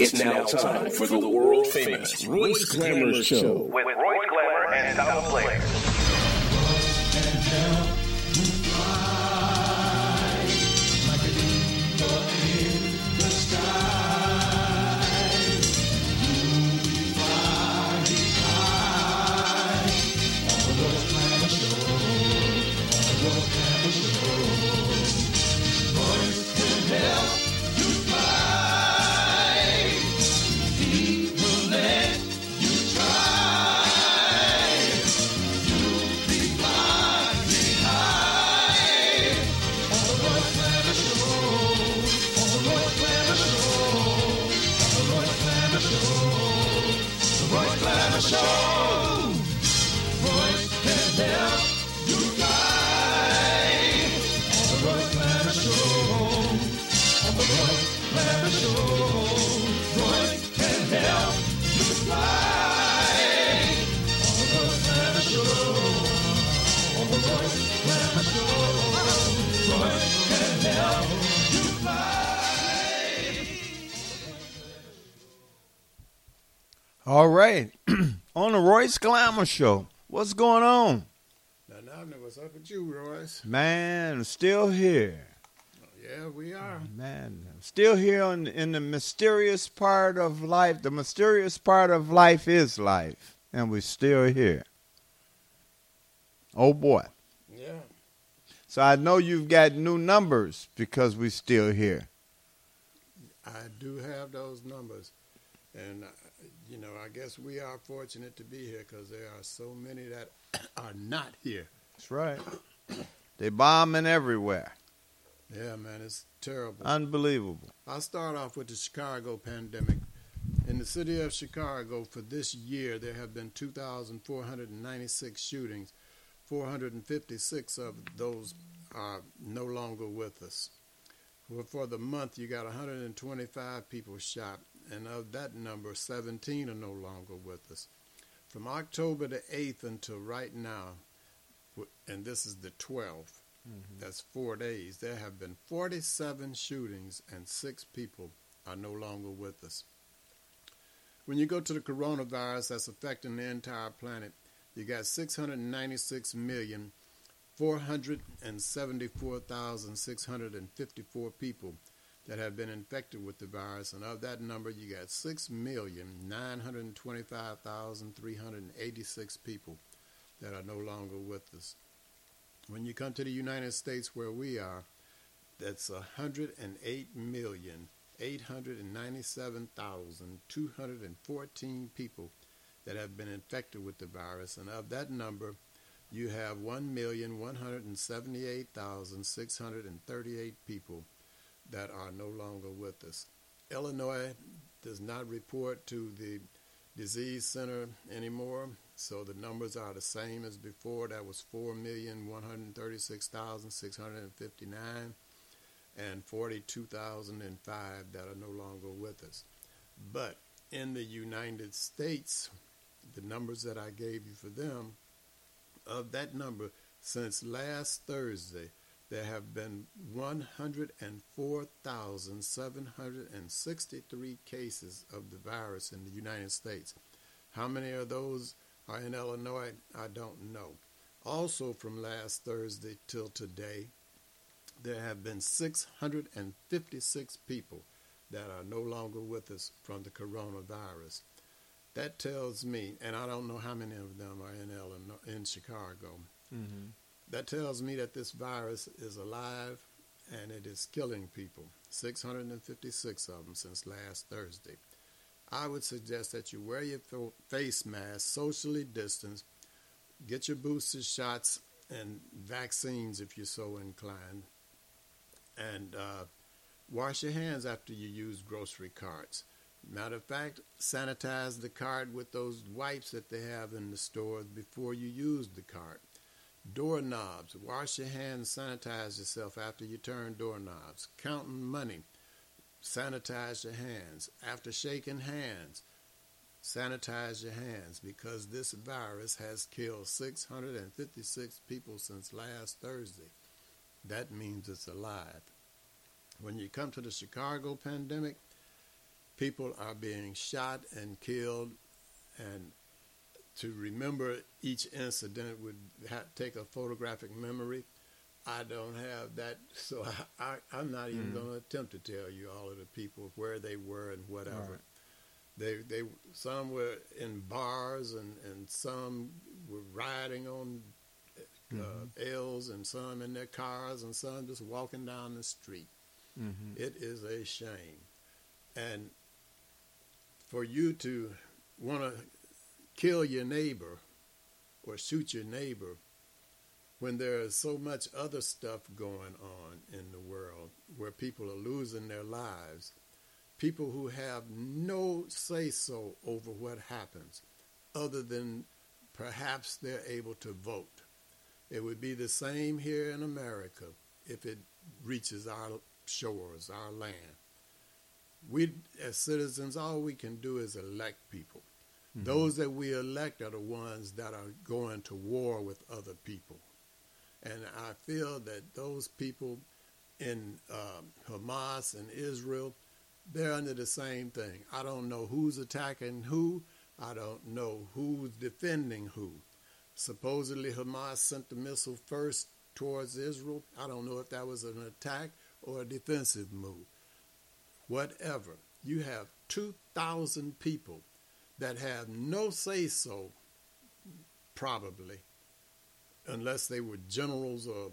It's now time for the world famous Royce Glamour Show. with Royce Glamour and Donald Blake. All right. on the Royce Glamour Show. What's going on? Nothing happening. What's up with you, Royce? Man, still here. Yeah, we are. Man, still here on, in the mysterious part of life. The mysterious part of life is life. And we're still here. Oh boy. Yeah. So I know you've got new numbers because we're still here. I do have those numbers. And, you know, I guess we are fortunate to be here because there are so many that are not here. That's right. They bombing everywhere. Yeah, man, it's terrible. Unbelievable. I'll start off with the Chicago pandemic. In the city of Chicago for this year, there have been 2,496 shootings. 456 of those are no longer with us. For, for the month, you got 125 people shot, and of that number, 17 are no longer with us. From October the 8th until right now, and this is the 12th, mm-hmm. that's four days, there have been 47 shootings, and six people are no longer with us. When you go to the coronavirus that's affecting the entire planet, you got 696 million 474,654 people that have been infected with the virus, and of that number, you got 6,925,386 people that are no longer with us. When you come to the United States, where we are, that's 108 million 897,214 people that have been infected with the virus, and of that number, you have 1,178,638 people that are no longer with us. Illinois does not report to the disease center anymore, so the numbers are the same as before. That was 4,136,659 and 42,005 that are no longer with us. But in the United States, the numbers that I gave you for them, of that number, since last Thursday, there have been 104,763 cases of the virus in the United States. How many of those are in Illinois? I don't know. Also, from last Thursday till today, there have been 656 people that are no longer with us from the coronavirus. That tells me, and I don't know how many of them are in Illinois, in Chicago. Mm-hmm. That tells me that this virus is alive and it is killing people. 656 of them since last Thursday. I would suggest that you wear your face mask, socially distance, get your booster shots and vaccines if you're so inclined, and uh, wash your hands after you use grocery carts. Matter of fact, sanitize the cart with those wipes that they have in the stores before you use the cart. Doorknobs, wash your hands, sanitize yourself after you turn doorknobs. Counting money, sanitize your hands. After shaking hands, sanitize your hands because this virus has killed 656 people since last Thursday. That means it's alive. When you come to the Chicago pandemic, People are being shot and killed, and to remember each incident would ha- take a photographic memory. I don't have that, so I, am not even Mm. going to attempt to tell you all of the people where they were and whatever. Right. They they some were in bars and and some were riding on uh, L's and some in their cars and some just walking down the street. Mhm. It is a shame, and for you to want to kill your neighbor or shoot your neighbor when there is so much other stuff going on in the world where people are losing their lives, people who have no say so over what happens other than perhaps they're able to vote. It would be the same here in America if it reaches our shores, our land. We, as citizens, all we can do is elect people. Those that we elect are the ones that are going to war with other people. And I feel that those people in um, Hamas and Israel, they're under the same thing. I don't know who's attacking who. I don't know who's defending who. Supposedly Hamas sent the missile first towards Israel. I don't know if that was an attack or a defensive move. Whatever. You have 2,000 people that have no say so, probably, unless they were generals or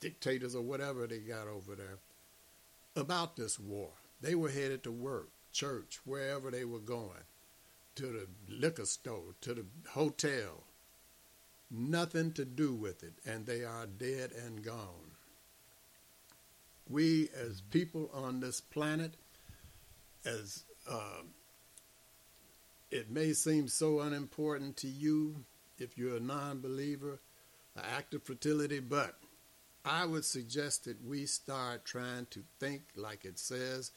dictators or whatever they got over there, about this war. They were headed to work, church, wherever they were going, to the liquor store, to the hotel. Nothing to do with it, and they are dead and gone. We, as people on this planet, as uh, it may seem so unimportant to you if you're a non believer, an act of fertility, but I would suggest that we start trying to think like it says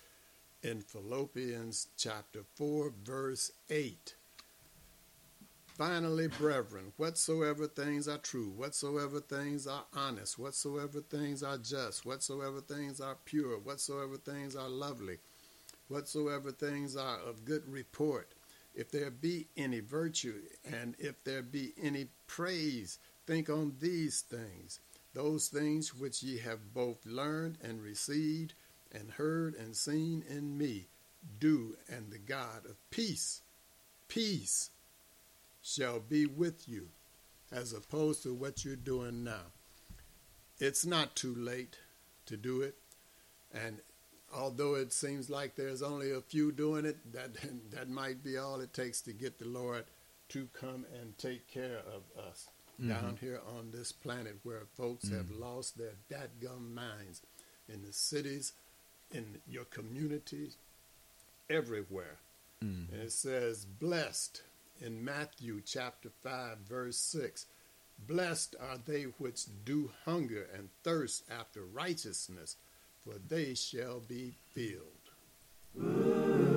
in Philippians chapter 4, verse 8. Finally, brethren, whatsoever things are true, whatsoever things are honest, whatsoever things are just, whatsoever things are pure, whatsoever things are lovely, whatsoever things are of good report, if there be any virtue and if there be any praise, think on these things, those things which ye have both learned and received and heard and seen in me, do, and the God of peace, peace shall be with you, as opposed to what you're doing now. It's not too late to do it, and although it seems like there's only a few doing it, that that might be all it takes to get the Lord to come and take care of us mm-hmm. down here on this planet where folks have mm-hmm. lost their dadgum minds in the cities, in your communities, everywhere. Mm-hmm. And it says, blessed in Matthew chapter 5, verse 6. Blessed are they which do hunger and thirst after righteousness, for they shall be filled. Good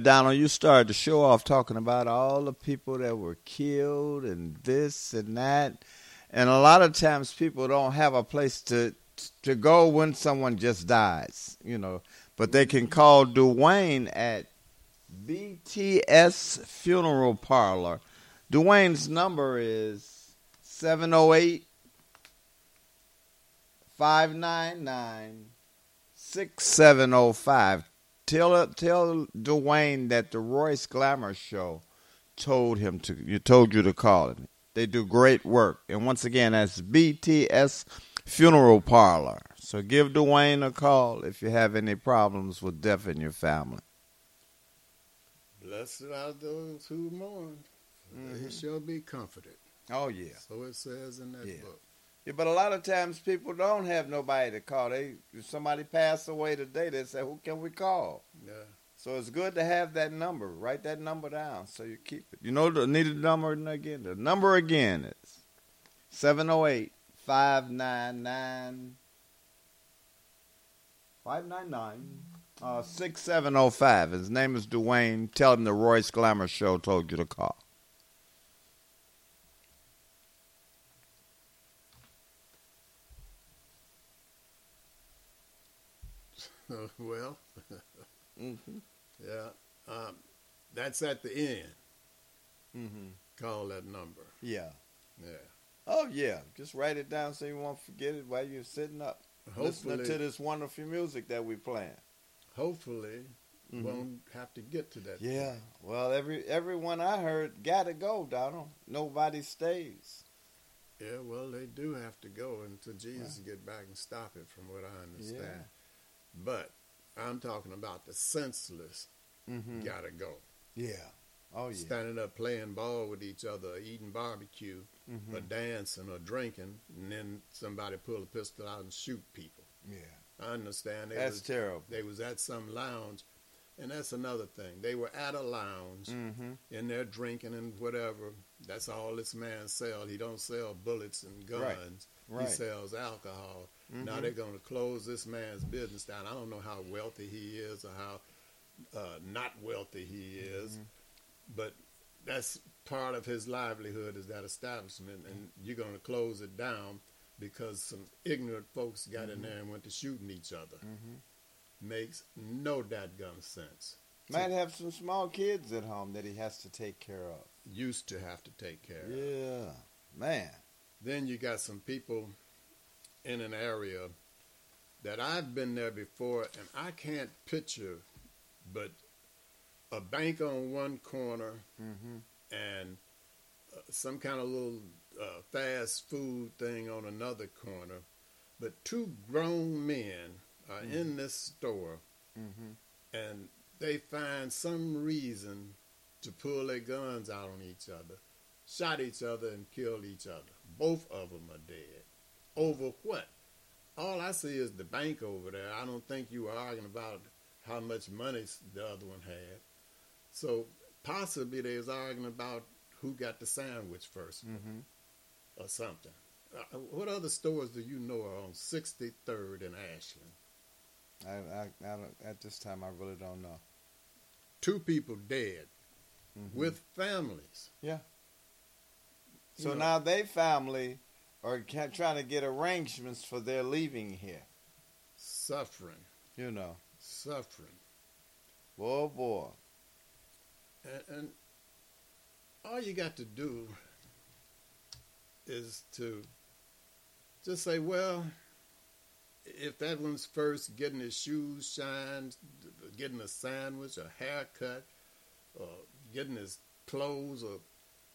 Yeah, Donald, you started the show off talking about all the people that were killed and this and that. And a lot of times people don't have a place to to go when someone just dies, you know. But they can call Dwayne at BTS Funeral Parlor. Dwayne's number is 708 599 6705. Tell tell Dwayne that the Royce Glamour Show told him to you told you to call him. They do great work, and once again, that's BTS Funeral Parlor. So give Dwayne a call if you have any problems with death in your family. Blessed are those who mourn; mm-hmm. they shall be comforted. Oh yeah. So it says in that yeah. book. Yeah, but a lot of times people don't have nobody to call. They if somebody passed away today, they say, "Who can we call?" Yeah. So it's good to have that number. Write that number down so you keep it. You know the needed number again. The number again is 708 599 599 uh, 6705. His name is Dwayne. Tell him the Royce Glamour Show told you to call. well, Mm-hmm. yeah. Um, that's at the end. Mm-hmm. Call that number. Yeah. Yeah. Oh, yeah. Just write it down so you won't forget it while you're sitting up listening to this wonderful music that we're playing. hopefully, Mhm. won't have to get to that. Yeah. Well, every everyone I heard got to go, Donald. Nobody stays. Yeah, well, they do have to go until Jesus get back and stop it, from what I understand. Yeah. But I'm talking about the senseless Mm-hmm. gotta go. Yeah. Oh, yeah. Standing up playing ball with each other, eating barbecue, Mhm. or dancing or drinking, and then somebody pull a pistol out and shoot people. Yeah. I understand they That's was, terrible. they was at some lounge, and that's another thing. They were at a lounge Mm-hmm. in there drinking and whatever. That's all this man sells. He don't sell bullets and guns. Right. Right. He sells alcohol. Now Mhm. they're going to close this man's business down. I don't know how wealthy he is or how uh, not wealthy he is, Mm-hmm. but that's part of his livelihood is that establishment, and you're going to close it down because some ignorant folks got Mm-hmm. in there and went to shooting each other. Makes no dadgum sense. Might have some small kids at home that he has to take care of. Used to have to take care of. Yeah. Man. Then you got some people in an area that I've been there before, and I can't picture, but a bank on one corner Mm-hmm. and uh, some kind of little uh, fast food thing on another corner. But two grown men are in this store, Mm-hmm. and they find some reason to pull their guns out on each other, shot each other, and killed each other. Both of them are dead. Over what? All I see is the bank over there. I don't think you were arguing about how much money the other one had. So possibly they was arguing about who got the sandwich 1st Mm-hmm. or something. Uh, what other stores do you know are on 63rd and Ashland? I, I, I don't, at this time, I really don't know. Two people dead Mhm. with families. Yeah. So You know, now they family ca- trying to get arrangements for their leaving here. suffering, You know. suffering. Oh, boy, boy. And, and all you got to do is to just say, well, if that one's first getting his shoes shined, getting a sandwich, a haircut, or getting his clothes, or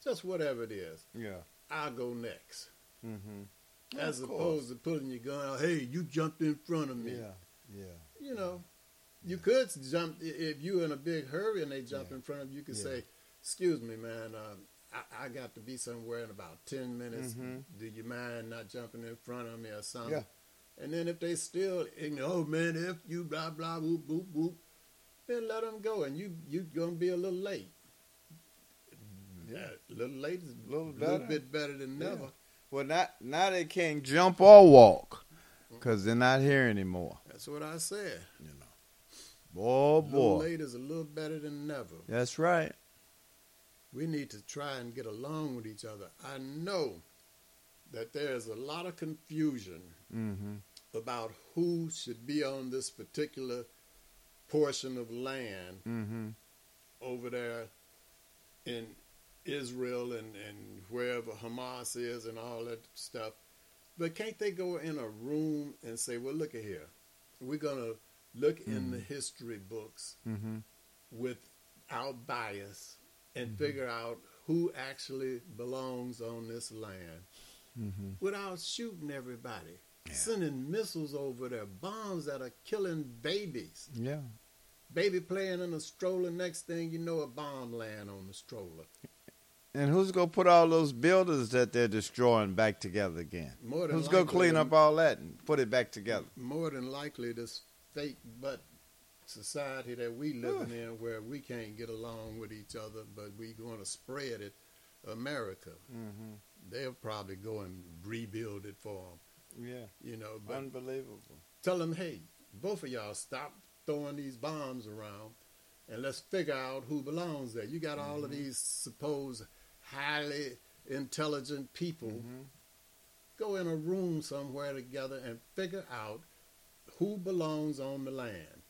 just whatever it is, Yeah. I'll go next. Mm-hmm. As opposed to pulling your gun out, hey, you jumped in front of me. Yeah. Yeah. You know, you could jump if you're in a big hurry and they jump Yeah. in front of you. You could Yeah. say, "Excuse me, man, uh, I, I got to be somewhere in about ten minutes. Mhm. Do you mind not jumping in front of me or something?" Yeah. And then if they still, ignorant, oh man, if you blah blah whoop whoop whoop, then let them go, and you you gonna be a little late. Yeah. a little late is a Little little, bit better than Yeah. never. Well, not, now they can't jump or walk because they're not here anymore. That's what I said. You know. Boy, boy. late is a little better than never. That's right. we need to try and get along with each other. I know that there's a lot of confusion Mm-hmm. about who should be on this particular portion of land Mm-hmm. over there in Israel and, and wherever Hamas is and all that stuff. But can't they go in a room and say, well, look at here. We're going to look in the history books Mm-hmm. without bias and figure out who actually belongs on this land Mm-hmm. without shooting everybody. Sending missiles over there, bombs that are killing babies. Yeah. Baby playing in a stroller, next thing you know, a bomb land on the stroller. And who's gonna put all those buildings that they're destroying back together again? More than Who's gonna clean up all that and put it back together? More than likely, this fake but society that we living in where we can't get along with each other, but we going to spread it, America, Mm-hmm. they'll probably go and rebuild it for them. Yeah. You know, but Unbelievable. tell them, hey, both of y'all stop throwing these bombs around and let's figure out who belongs there. You got all of these supposed highly intelligent people. Go in a room somewhere together and figure out who belongs on the land.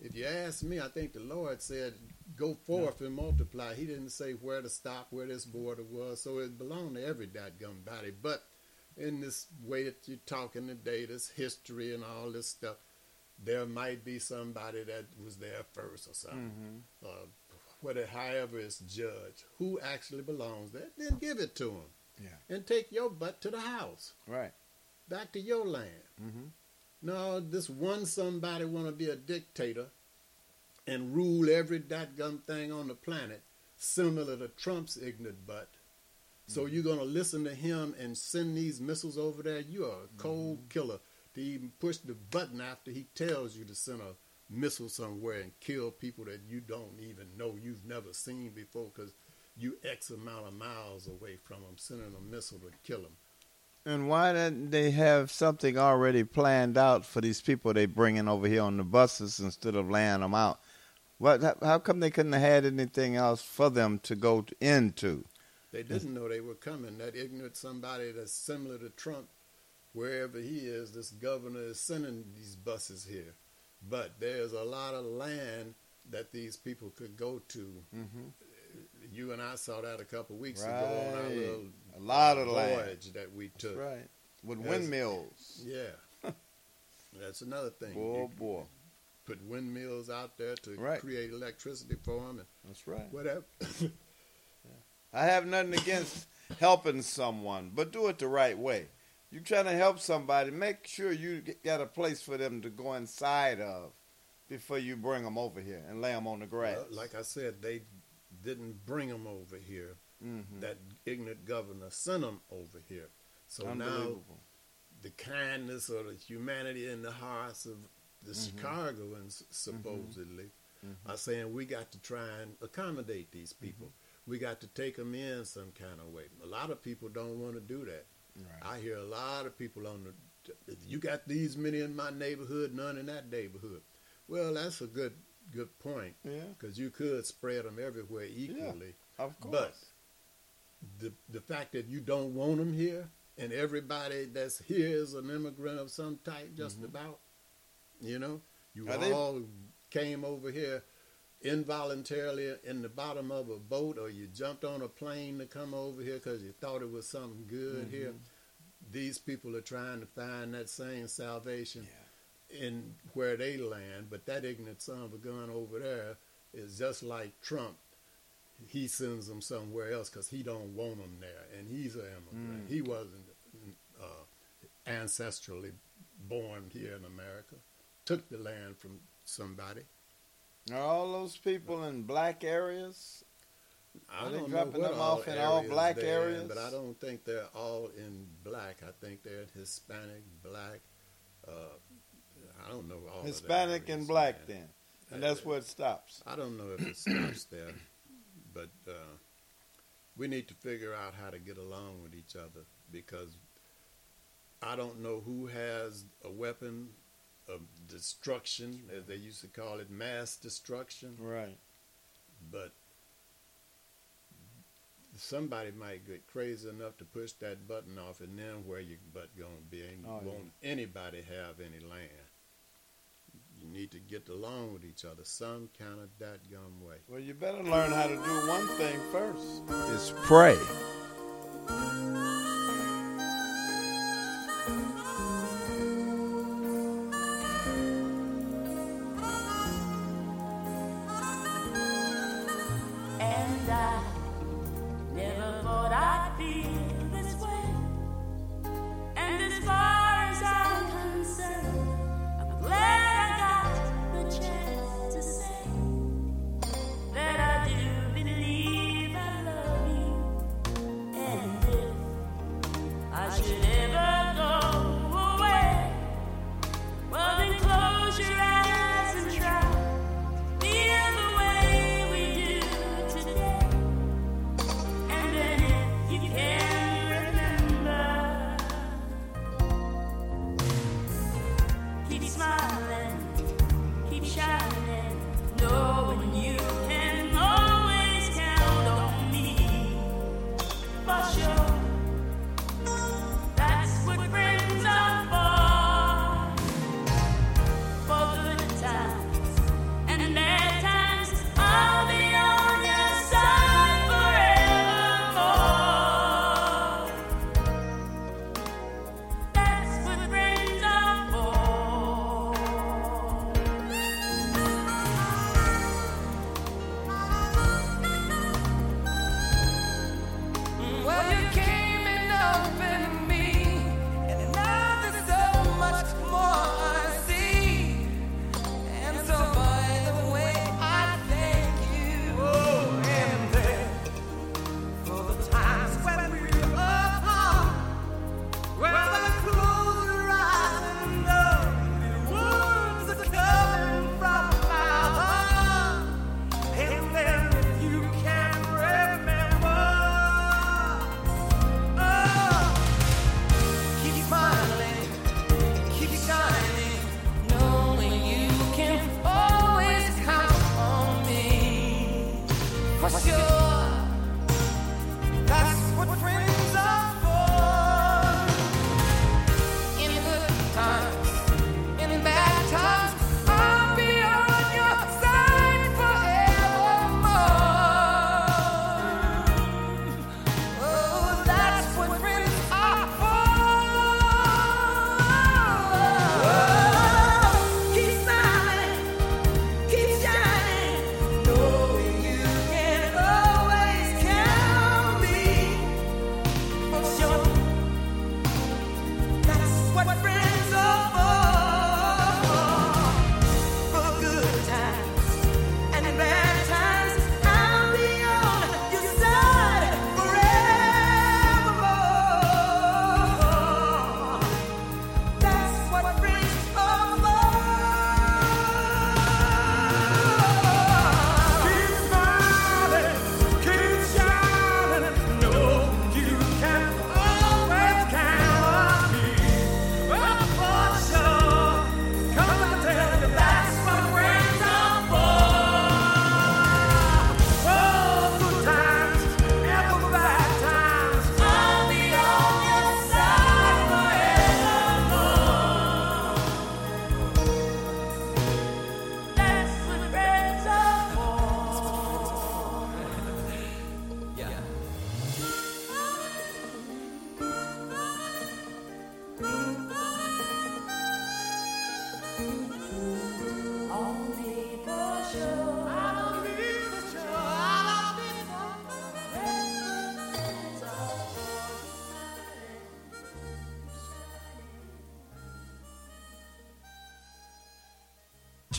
If you ask me, I think the Lord said, go forth and multiply. He didn't say where to stop, where this border was. So it belonged to every dadgum body. But in this way that you're talking today, this history and all this stuff, there might be somebody that was there first or something. Uh, whether, however it's judged, who actually belongs there, then give it to them. Yeah. And take your butt to the house, Right. back to your land. Mm-hmm. No, this one somebody want to be a dictator and rule every dadgum thing on the planet, similar to Trump's ignorant butt. So you're gonna listen to him and send these missiles over there? You are a cold killer to even push the button after he tells you to send a missile somewhere and kill people that you don't even know you've never seen before because you X amount of miles away from them, sending a missile to kill them. And why didn't they have something already planned out for these people they bringing over here on the buses instead of laying them out? What? How, how come they couldn't have had anything else for them to go into? They didn't know they were coming. That ignorant somebody that's similar to Trump, wherever he is, this governor is sending these buses here. But there's a lot of land that these people could go to. Mm-hmm. You and I saw that a couple weeks ago on our little A lot of voyage land. that we took. Right. With windmills. Yeah. That's another thing. Boy, You boy. put windmills out there to Right. create electricity for them and That's right. whatever. I have nothing against helping someone, but do it the right way. You trying to help somebody, make sure you got a place for them to go inside of before you bring them over here and lay them on the grass. Well, like I said, they didn't bring them over here. Mhm. That ignorant governor sent them over here. So now the kindness or the humanity in the hearts of the Mm-hmm. Chicagoans supposedly are saying we got to try and accommodate these people. Mm-hmm. We got to take them in some kind of way. A lot of people don't want to do that. Right. I hear a lot of people on the. You got these many in my neighborhood, none in that neighborhood. Well, that's a good good point Yeah, because you could spread them everywhere equally. Yeah, of course. But the the fact that you don't want them here, and everybody that's here is an immigrant of some type, just about, you know, you Mm-hmm. Are they- all came over here involuntarily in the bottom of a boat, or you jumped on a plane to come over here because you thought it was something good Mm-hmm. here. These people are trying to find that same salvation in where they land, but that ignorant son of a gun over there is just like Trump. He sends them somewhere else because he don't want them there, and he's an immigrant. He wasn't uh, ancestrally born here in America. Took the land from somebody. Are all those people in black areas? I Are they don't dropping know them off in all black they're in, areas? but I don't think they're all in black. I think they're Hispanic, black. Uh, I don't know all Hispanic and black, man. then, and that's where it stops. I don't know if it stops there, but uh, we need to figure out how to get along with each other because I don't know who has a weapon of destruction, as they used to call it, mass destruction, Right. but somebody might get crazy enough to push that button off, and then where your butt gonna be? Ain't Oh, won't anybody have any land? You need to get along with each other some kind of that gum way. Well, you better learn how to do one thing first. Is pray.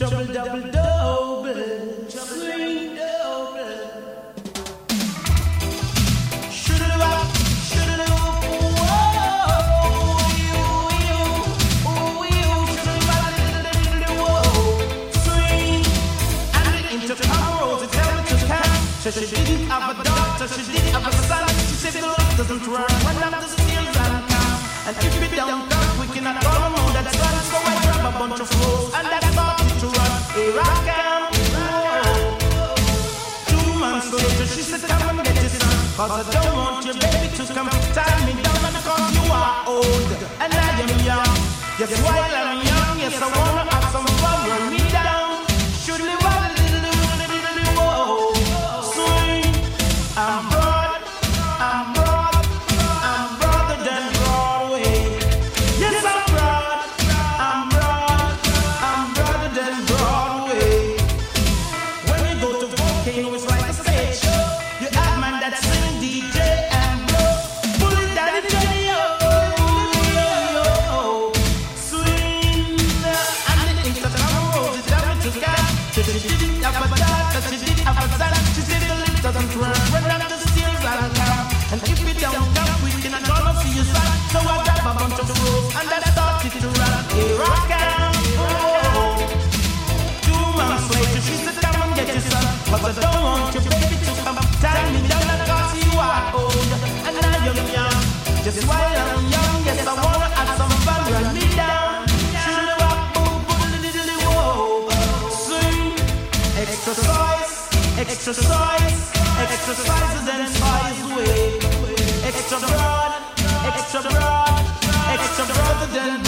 Trouble double double, Cause I don't want your baby to come tie me down because you are old and I am young. Yes, while I'm young, yes, I wanna have some fun. Run me Just while I'm young, yes, I wanna have some fun. Run me down. Swing, exercise, exercise, and spies away. Extra broad, extra broad, extra broader than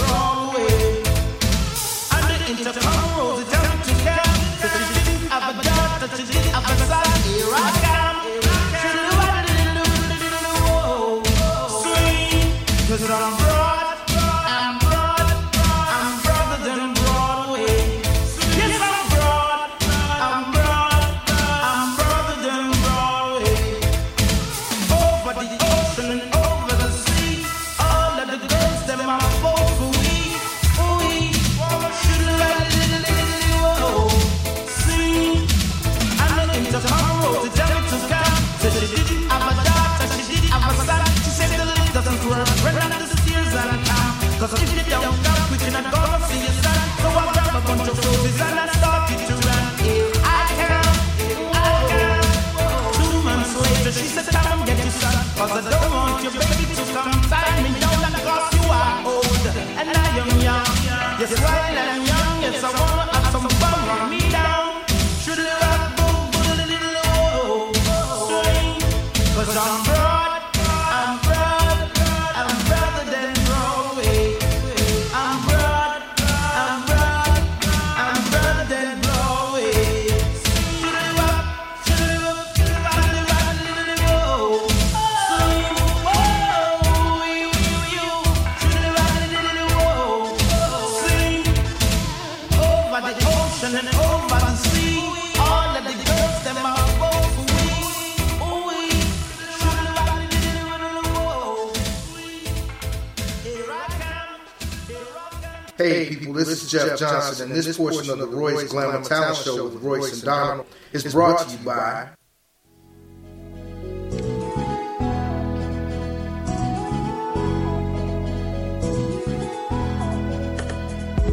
Johnson, and this portion of the Royce Glamour Talent Show with Royce and Donald is brought to you by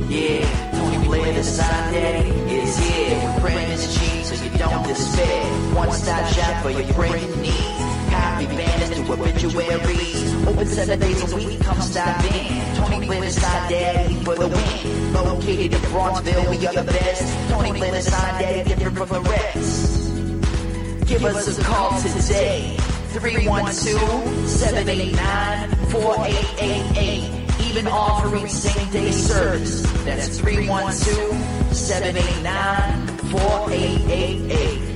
Yeah, Tony Blair, the sign daddy, is here. With premise cheap so you don't despair. One stop shop for your printing needs. Copy banners to obituaries. Open seven days a week, come stop in. Tony the sign daddy for the win. Located in Bronxville, we are the best. Tony the sign daddy, different from the rest. Give us a call today. 312-789-4888. Even offering same day service. That's 312-789-4888.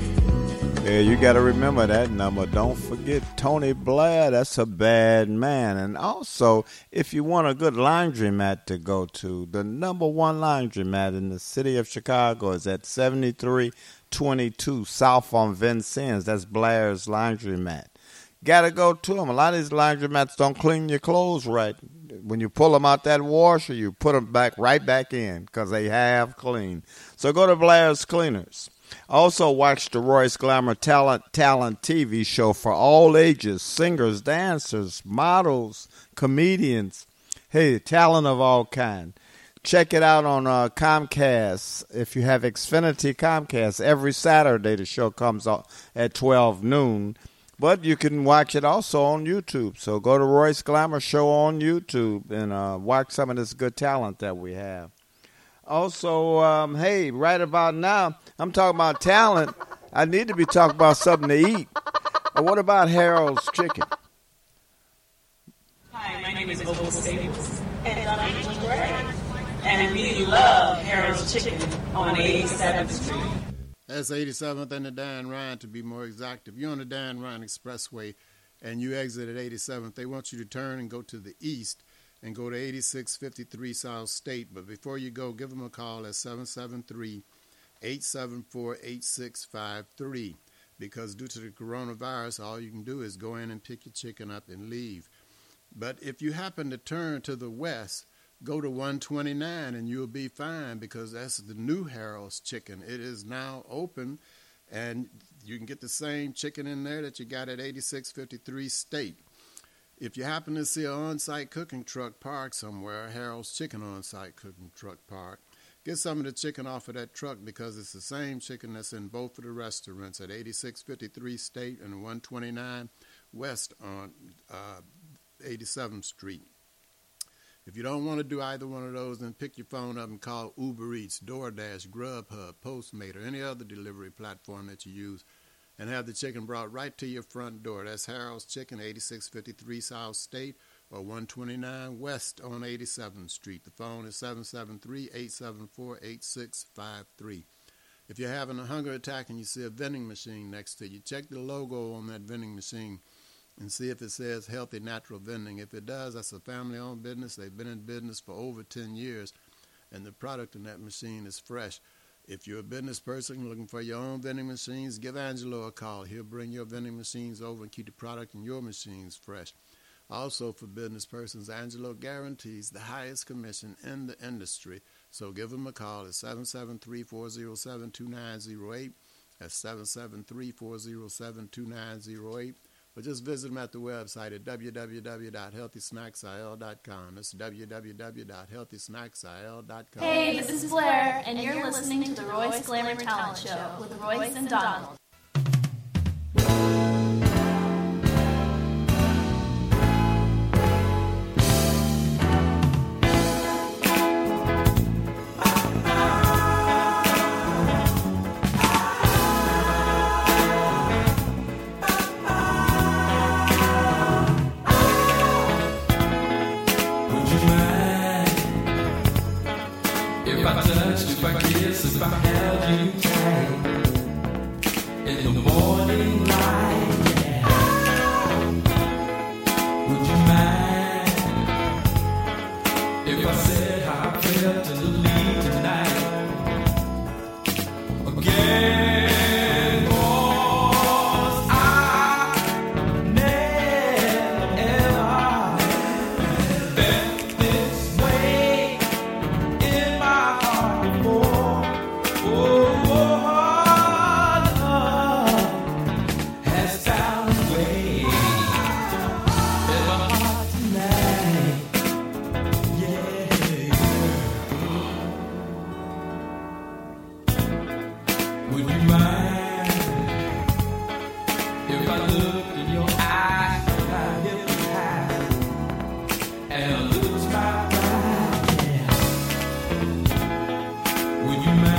Yeah, you got to remember that number. Don't forget Tony Blair. That's a bad man. And also, if you want a good laundromat to go to, the number one laundromat in the city of Chicago is at 7322 South on Vincennes. That's Blair's Laundromat. Got to go to them. A lot of these laundromats don't clean your clothes right. when you pull them out that washer, you put them back right back in because they have clean. So go to Blair's Cleaners. Also, watch the Royce Glamour Talent Talent TV show for all ages singers, dancers, models, comedians. Hey, talent of all kind. Check it out on uh, Comcast. If you have Xfinity Comcast, every Saturday the show comes out at 12 noon. But you can watch it also on YouTube. So go to Royce Glamour Show on YouTube and uh, watch some of this good talent that we have. Also, um, hey, right about now, I'm talking about talent. I need to be talking about something to eat. But what about Harold's Chicken? Hi, my name is Opal Staples, and I'm Angel Gray. And we love Harold's Chicken on 87th Street. That's 87th and the Dan Ryan to be more exact. If you're on the Dan Ryan Expressway and you exit at 87th, they want you to turn and go to the east and go to 8653 South State. But before you go, give them a call at 773 874 8653 because due to the coronavirus, all you can do is go in and pick your chicken up and leave. But if you happen to turn to the west, go to 129 and you'll be fine because that's the new Harold's chicken. It is now open and you can get the same chicken in there that you got at 8653 State. If you happen to see an on site cooking truck parked somewhere, Harold's Chicken on site cooking truck park, get some of the chicken off of that truck because it's the same chicken that's in both of the restaurants at 8653 State and 129 West on uh, 87th Street. If you don't want to do either one of those, then pick your phone up and call Uber Eats, DoorDash, Grubhub, Postmate, or any other delivery platform that you use and have the chicken brought right to your front door. That's Harold's Chicken, 8653 South State or 129 West on 87th Street. The phone is 773 874 8653. If you're having a hunger attack and you see a vending machine next to you, check the logo on that vending machine and see if it says healthy natural vending. If it does, that's a family owned business. They've been in business for over 10 years and the product in that machine is fresh. If you're a business person looking for your own vending machines, give Angelo a call. He'll bring your vending machines over and keep the product in your machines fresh. Also, for business persons, Angelo guarantees the highest commission in the industry. So give him a call at 773 407 2908. That's 773 407 2908 or just visit them at the website at www.healthysnacksil.com. That's www.healthysnacksil.com. Hey, this is Blair, and you're listening to the Royce Glamour Talent Show with Royce and Donald. you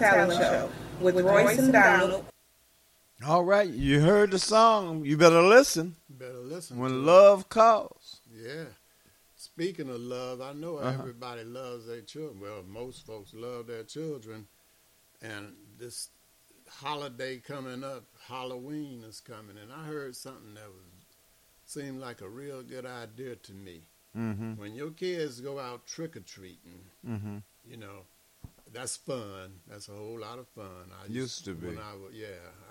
Talent Show with Royce and Donald. All right, you heard the song. You better listen. Better listen. When to it. love calls. Yeah. Speaking of love, I know Uh-huh. everybody loves their children. Well, most folks love their children. And this holiday coming up, Halloween is coming, and I heard something that was seemed like a real good idea to me. Mm-hmm. When your kids go out trick or treating, Mm-hmm. you know, that's fun. That's a whole lot of fun. I Used to be. When I, yeah,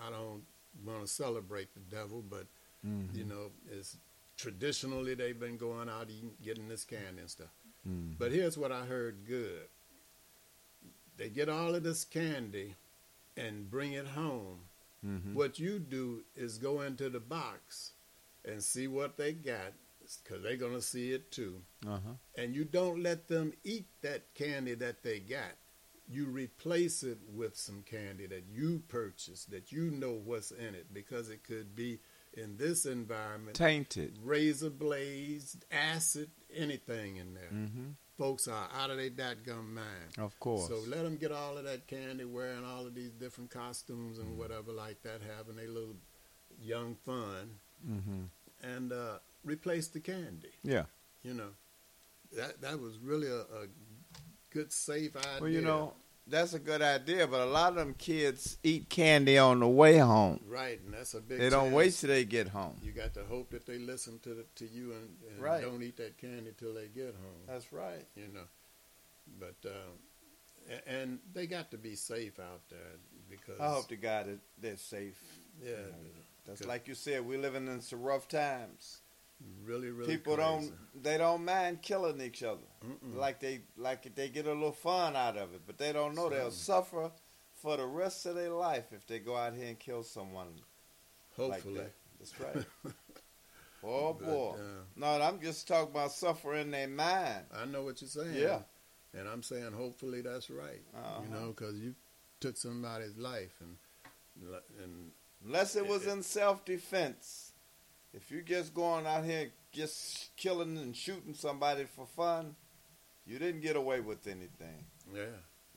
I don't want to celebrate the devil, but Mm-hmm. you know, it's traditionally they've been going out eating, getting this candy and stuff. Mhm. But here's what I heard good. They get all of this candy and bring it home. Mhm. What you do is go into the box and see what they got because they're going to see it too. Uh-huh. And you don't let them eat that candy that they got. You replace it with some candy that you purchased, that you know what's in it, because it could be in this environment Tainted. razor blades, acid, anything in there. Mhm. Folks are out of their dadgum mind. Of course. So let them get all of that candy, wearing all of these different costumes and whatever like that, having a little young fun, Mm-hmm. and uh, replace the candy. Yeah. You know, that that was really a, a good, safe idea. Well, you know, that's a good idea, but a lot of them kids eat candy on the way home. right, and that's a big. They don't chance. wait till they get home. You got to hope that they listen to the, to you and, and Right. don't eat that candy till they get home. That's right. you know. But um, a- and they got to be safe out there because I hope to God that they're safe. yeah, That's like you said, we're living in some rough times. Really really People crazy. don't they don't mind killing each other. Mm-mm. Like they like they get a little fun out of it, but they don't know they'll suffer for the rest of their life if they go out here and kill someone. like hopefully. that. That's right. oh But, boy. uh, no, I'm just talking about suffering their mind. I know what you're saying. Yeah. and I'm saying hopefully that's right. Uh-huh. You know, because you took somebody's life and and Unless it was in self defense. If you're just going out here just killing and shooting somebody for fun, you didn't get away with anything. yeah.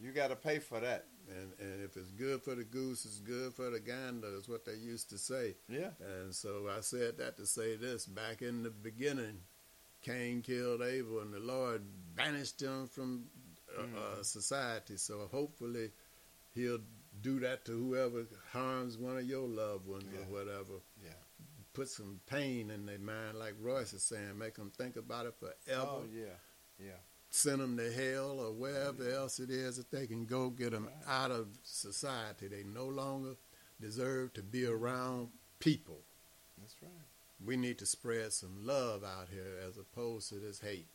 You got to pay for that. And, and if it's good for the goose, it's good for the gander, is what they used to say. Yeah. And so I said that to say this. Back in the beginning, Cain killed Abel, and the Lord banished him from uh, uh, society. So hopefully, He'll do that to whoever harms one of your loved ones Yeah. or whatever. Yeah. Put some pain in their mind, like Royce is saying. Make them think about it forever. Oh yeah. Yeah. Send them to hell or oh, wherever else it is that they can go. Get them out of society. They no longer deserve to be around people. That's right. We need to spread some love out here as opposed to this hate.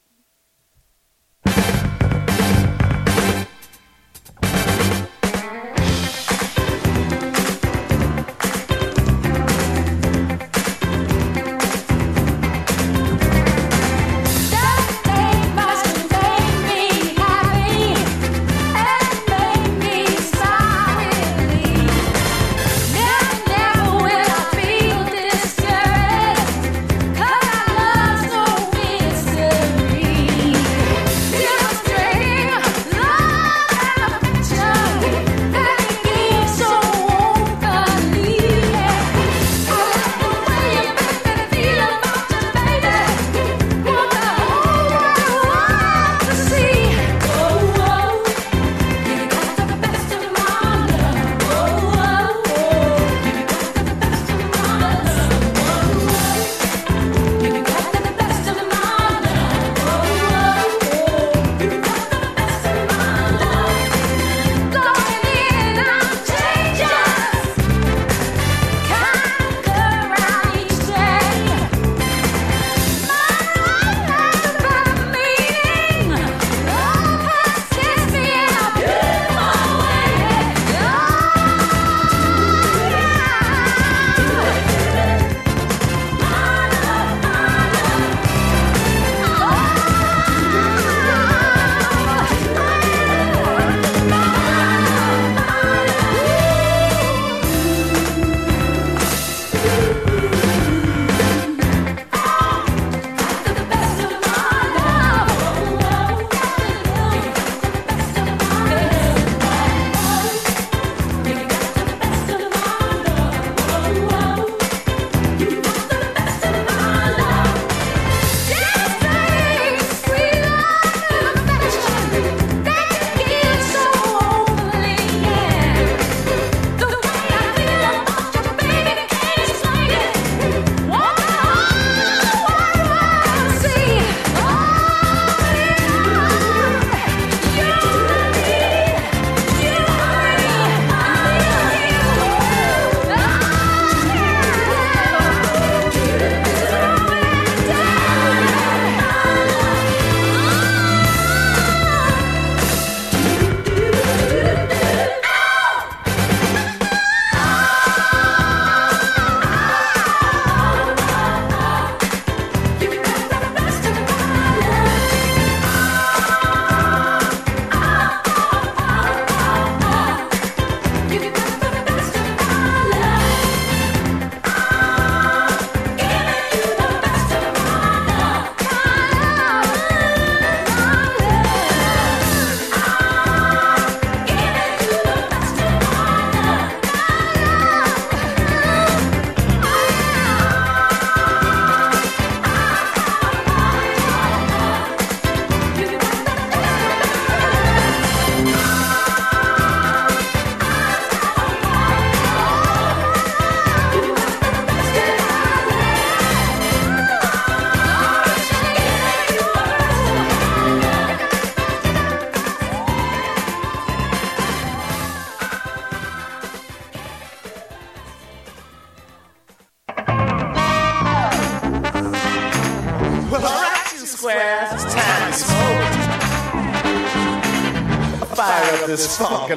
Funk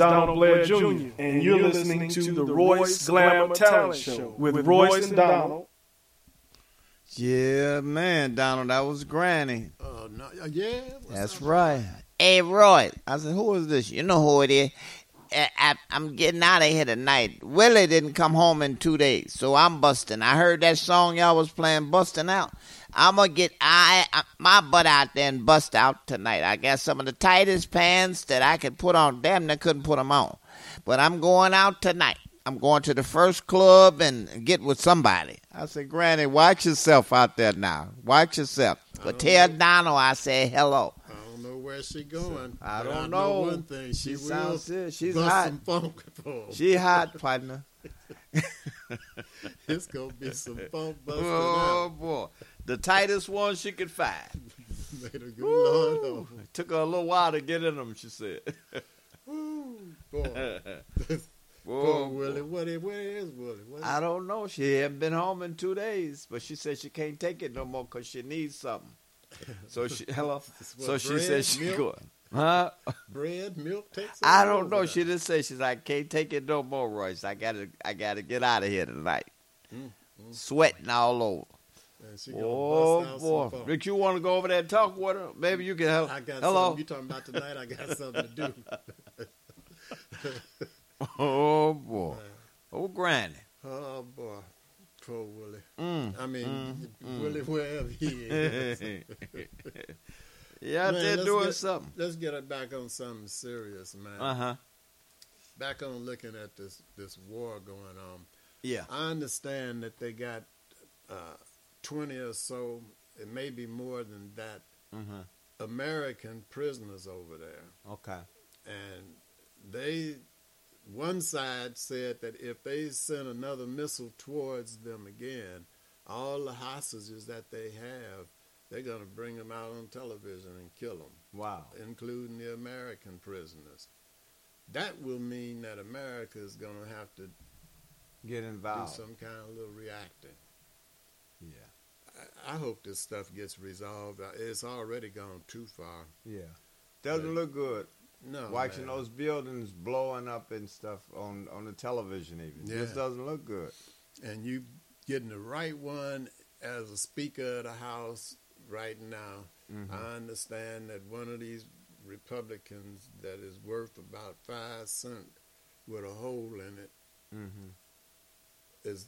Donald Blair Jr., and you're listening to the Royce Glamour Talent Show with Royce and Donald. Yeah, man, Donald, that was Granny. Oh, no, uh, yeah. That's right. Hey, Roy. I said, who is this? You know who it is. I, I, I'm getting out of here tonight. Willie didn't come home in two days, so I'm busting. I heard that song y'all was playing, busting out. I'm gonna get I, I my butt out there and bust out tonight. I got some of the tightest pants that I could put on. Damn, they couldn't put them on. But I'm going out tonight. I'm going to the first club and get with somebody. I said, Granny, watch yourself out there now. Watch yourself. But tell Donald I say hello. I don't know where she going. I don't know. know. one thing. She, She will serious. She's hot. some funk. She hot, partner. it's gonna be some funk busting Oh out. boy, the tightest one she could find. Good Lord help. Took her a little while to get in them. She said. Woo, boy. Whoa, Poor Willie. What, is- where is Willie? What I don't know. She hadn't been home in two days, but she said she can't take it no more because she needs something. So she hello. So she bread, said she milk? going. Huh? bread, milk, takes I don't know. She didn't say. She's like, can't take it no more, Royce. I gotta, I gotta get out of here tonight. Mm, Sweating all over. And she Oh bust out some boy. Rick, you want to go over there and talk with her? Maybe you can help. I got Hello. something. You talking about tonight? I got something to do. Oh boy. Oh granny. oh boy, poor Willie. Mm, I mean, mm, mm. Willie, wherever he is. Yeah, Man, let's doing get- something. Let's get it back on something serious, man. Uh huh. Back on looking at this this war going on. Yeah. I understand that they got uh, twenty or so, it may be more than that, Mm-hmm. American prisoners over there. Okay. and they one side said that if they send another missile towards them again all the hostages that they have they're going to bring them out on television and kill them Wow. including the american prisoners that will mean that america is going to have to Get involved. do some kind of little reacting. I, hope this stuff gets resolved it's already gone too far Yeah. Doesn't But- look good. no Watching man. those buildings blowing up and stuff on on the television even. Just Yeah. doesn't look good. and you getting the right one as a speaker of the house right now. Mhm. I understand that one of these Republicans that is worth about five cent with a hole in it Mm-hmm. is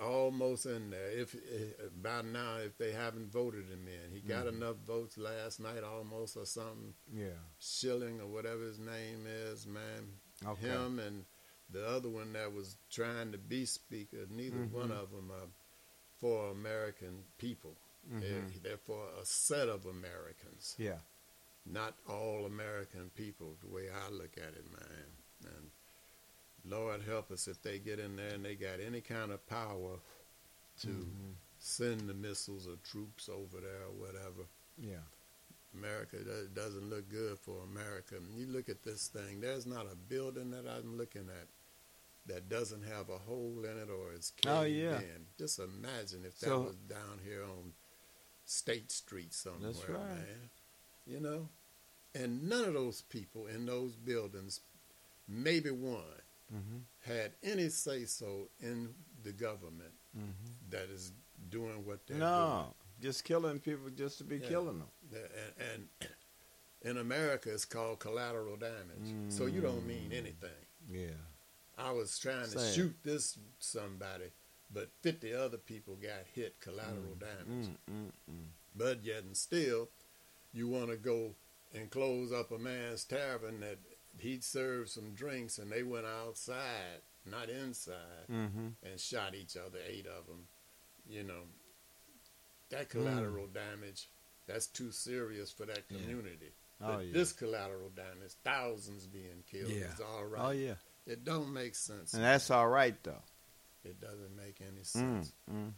almost in there. If, if by now, if they haven't voted him in, he got Mhm. enough votes last night, almost or something. Yeah. Schilling or whatever his name is, man. Okay. Him and the other one that was trying to be speaker. Neither Mhm. one of them are for American people. They're, Mhm. they're for a set of Americans, Yeah. not all American people. The way I look at it, man. Lord help us if they get in there and they got any kind of power to Mhm. send the missiles or troops over there or whatever. Yeah. America do- doesn't look good for America. And you look at this thing, there's not a building that I'm looking at that doesn't have a hole in it or is caved Oh, yeah. in. Just imagine if that So- was down here on State Street somewhere, That's right. man. You know? And none of those people in those buildings, maybe one, Mm-hmm. had any say so in the government Mm-hmm. that is doing what they're No, just killing people just to be Yeah. killing them. doing. And, and in America, it's called collateral damage. So you don't mean anything. Yeah. I was trying to shoot this somebody, but 50 other people got hit collateral damage. Mm, mm, mm. But yet and still, you want to go and close up a man's tavern that he'd served some drinks and they went outside, not inside, Mhm. and shot each other, eight of them. You know, that collateral damage, that's too serious for that Yeah. community. Oh, yeah. this collateral damage, thousands being killed, Yeah. is all right. Oh yeah. It don't make sense. And that's all right though. It doesn't make any Mm, sense. mm.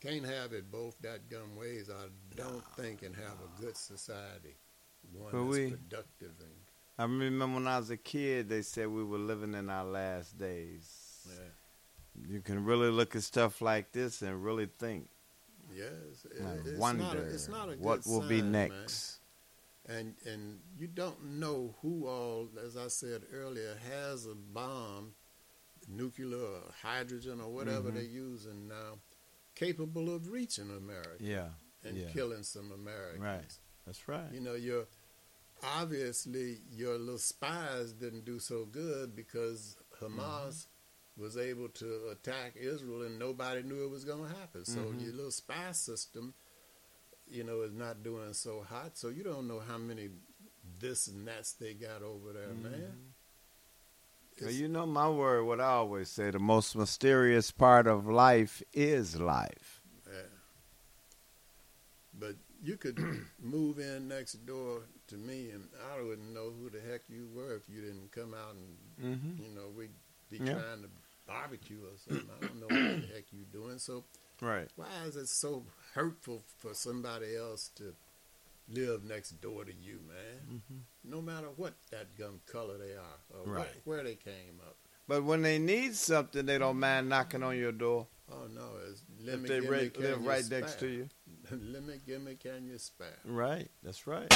Can't have it both that gun ways. I don't think and have a good society. One But that's we- productive and I remember when I was a kid, they said we were living in our last days. yeah. You can really look at stuff like this and really think. Yes, it, it's wonder not a, it's not a what will be sign, man. next. and and you don't know who all, as I said earlier, has a bomb, nuclear or hydrogen or whatever Mhm. they're using now, capable of reaching America Yeah. and yeah. killing some Americans. Right. That's right. You know, your obviously your little spies didn't do so good because Hamas was able to attack Israel and nobody knew it was going to happen. So Mhm. your little spy system, you know, is not doing so hot. So you don't know how many this and that's they got over there, man. Well, you know my word, what I always say, the most mysterious part of life is life. Yeah. But you could move in next door to me, and I wouldn't know who the heck you were if you didn't come out and, Mhm. you know, we'd be Yeah. trying to barbecue or something. I don't know what the heck you doing. So Right. why is it so hurtful for somebody else to live next door to you, man? No matter what that gum color they are or what- Right. where they came up. But when they need something, they don't mind knocking on your door. Oh no, it's If lemon they gimme, right, can live right next to you. lemon gimme, can you spare? Right. That's right.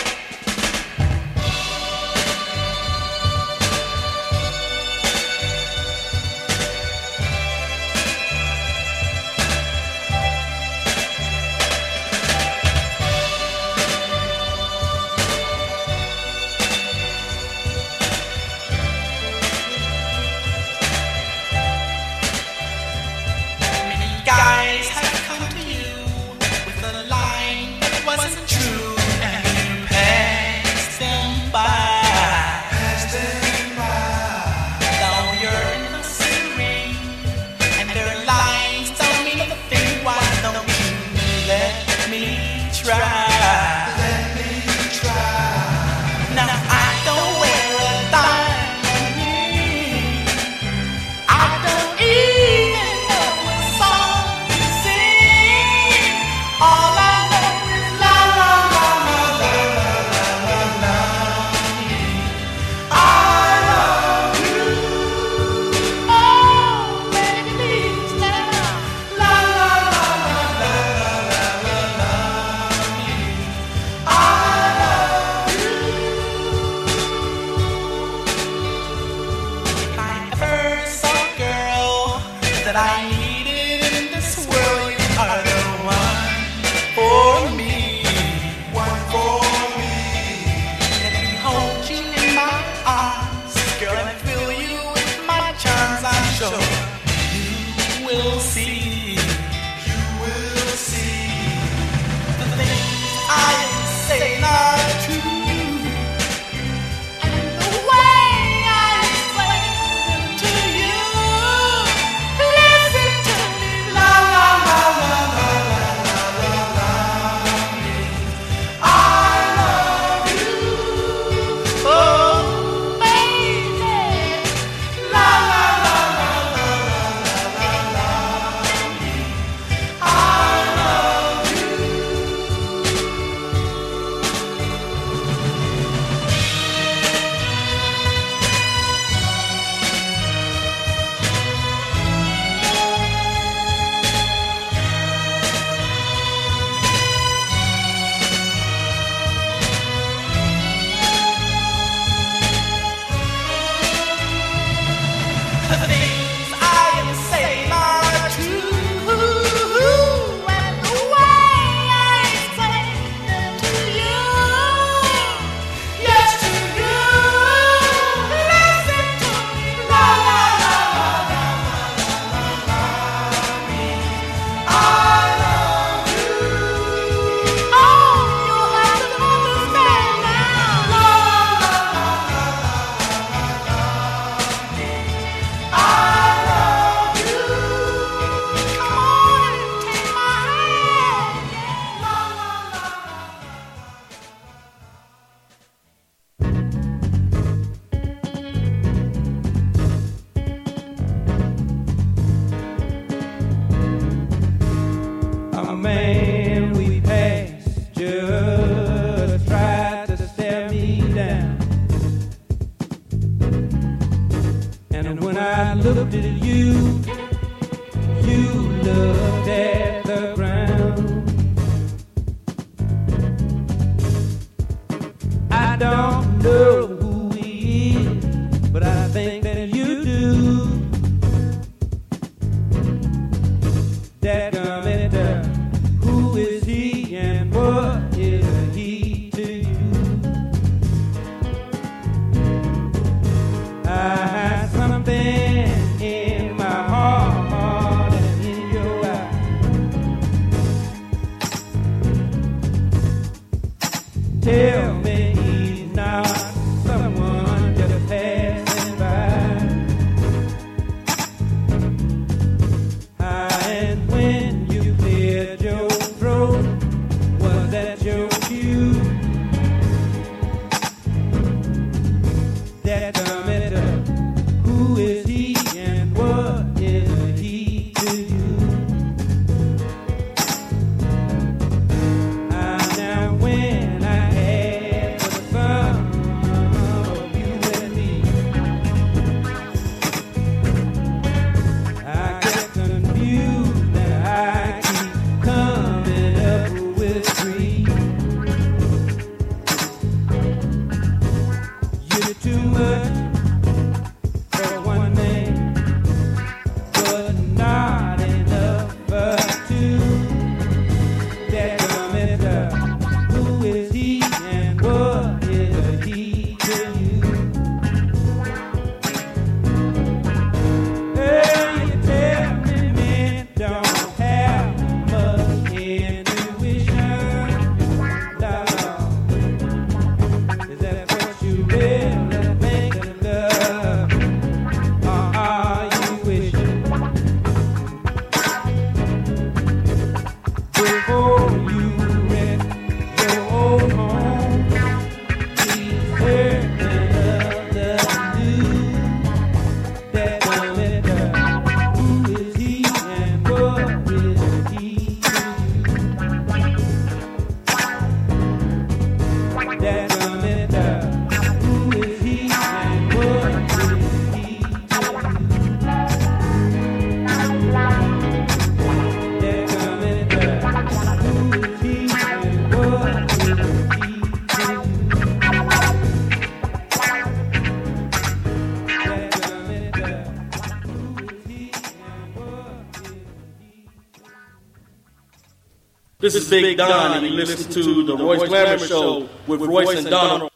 This is Big Don, and you listen to the Royce Glamour Show with Royce and Donald.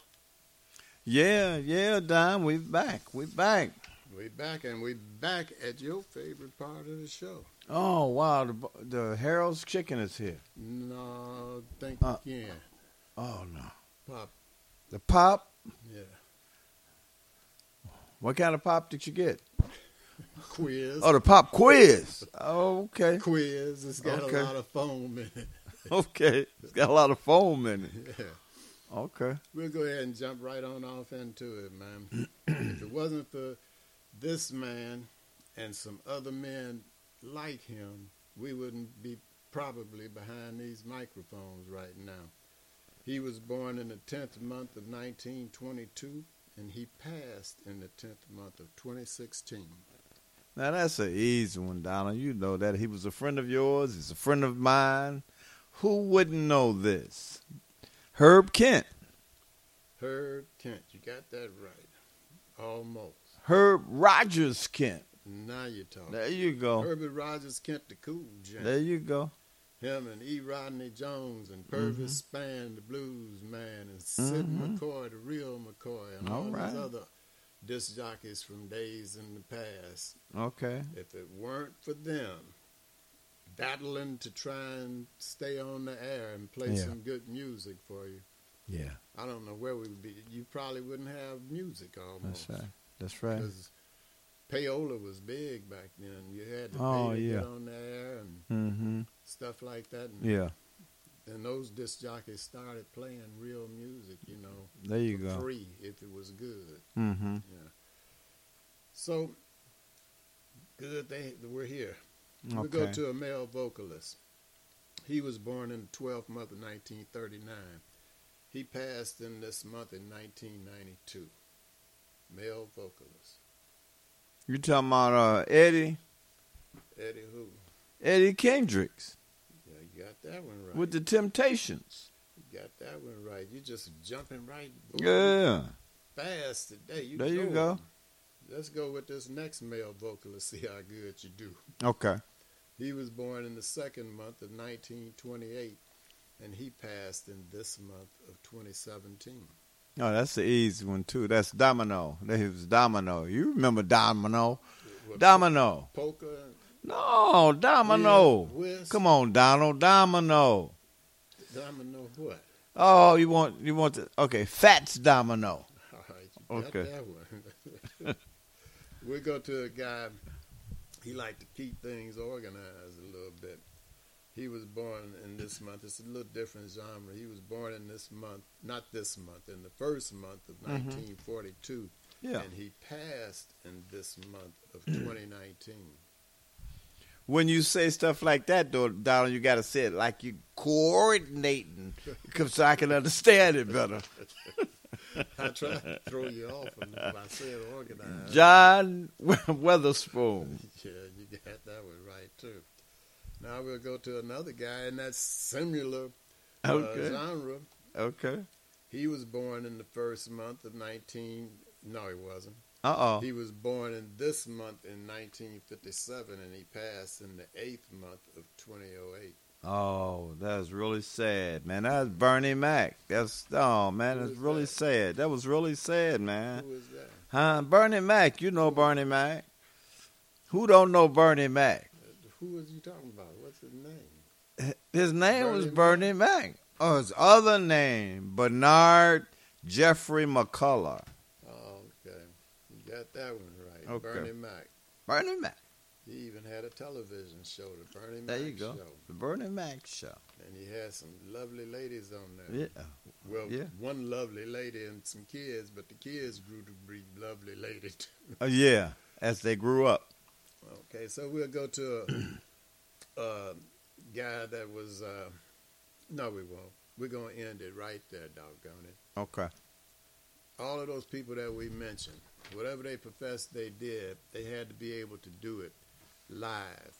Yeah, yeah, Don, we back. We back. We back and we back at your favorite part of the show. Oh wow, the, the Harold's Chicken is here. No, think Uh, again. Oh no, Pop. the pop. Yeah. What kind of pop did you get? Quiz. Oh, the pop quiz. Oh, okay. Quiz. It's got Okay. a lot of foam in it. Okay, it's got a lot of foam in it. Yeah. Okay. We'll go ahead and jump right on off into it, man. if it wasn't for this man and some other men like him, we wouldn't be probably behind these microphones right now. He was born in the 10th month of 1922 and he passed in the 10th month of 2016. Now that's an easy one, Donald. You know that he was a friend of yours. He's a friend of mine. Who wouldn't know this? Herb Kent. Herb Kent, you got that right. Almost. Herb Rogers Kent. Now you're talking. There you go. Herbert Rogers Kent, the cool gent. There you go. Him and E. Rodney Jones and Purvis Mm-hmm. Spann, the blues man, and Sid Mhm. McCoy, the real McCoy, and All all, right. these other disc jockeys from days in the past. Okay. If it weren't for them battling to try and stay on the air and play Yeah. some good music for you, Yeah, I don't know where we would be. You probably wouldn't have music almost. that's right. That's right. Because payola was big back then. You had to pay Oh, to yeah. get on the air and Mm-hmm. stuff like that. And Yeah. And those disc jockeys started playing real music, you know, There you go. free if it was good. Mm-hmm. Yeah. So good they we're here. We go to a male vocalist. He was born in the 12th month of 1939. He passed in this month in 1992. Male vocalist. You're talking about uh, Eddie? Eddie who? Eddie Kendricks Yeah, you got that one right. with the Temptations. You got that one right. You're just jumping right Yeah. fast today. You There you go. go. Let's go with this next male vocalist, see how good you do. Okay. He was born in the second month of 1928, and he passed in this month of 2017. Oh, that's the easy one too. That's Domino. That was Domino. You remember Domino? What, Domino. Poker. No, Domino. Whiz? Come on, Donald. Domino. Domino what? Oh, you want you want the okay, Fats Domino. All right, you got Okay. that one. we go to a guy. He liked to keep things organized a little bit. He was born in this month. It's a little different genre. He was born in this month, not this month, in the first month of Mhm. 1942. Yeah. And he passed in this month of 2019. When you say stuff like that, though, Donald, you got to say it like you're coordinating, so I can understand it better. I try to throw you off by saying organized. John Witherspoon. Yeah, you got that one right too. Now we'll go to another guy in that similar uh, Okay. genre. Okay. He was born in the first month of 19. No, he wasn't. Uh-oh. He was born in this month in 1957, and he passed in the eighth month of 2008. Oh, that's really sad, man. That's Bernie Mac. That's oh man, that's really that? sad. That was really sad, man. Who is that? Huh? Bernie Mac. You know Bernie Mac. Who don't know Bernie Mac? Who is you talking about? What's his name? His name was Bernie Bernie Mac. Oh, his other name, Bernard Jeffrey McCullough. Oh, okay. You got that one right. Okay. Bernie Mac. Bernie Mac. He even had a television show, the Bernie There Mac you go. Show. The Bernie Mac show. And he had some lovely ladies on there. Yeah. Well, Yeah. one lovely lady and some kids, but the kids grew to be lovely ladies. Oh yeah, as they grew up. Okay, so we'll go to a, a guy that was. Uh, no, we won't. We're gonna end it right there, doggone it. Okay. All of those people that we mentioned, whatever they professed they did, they had to be able to do it live.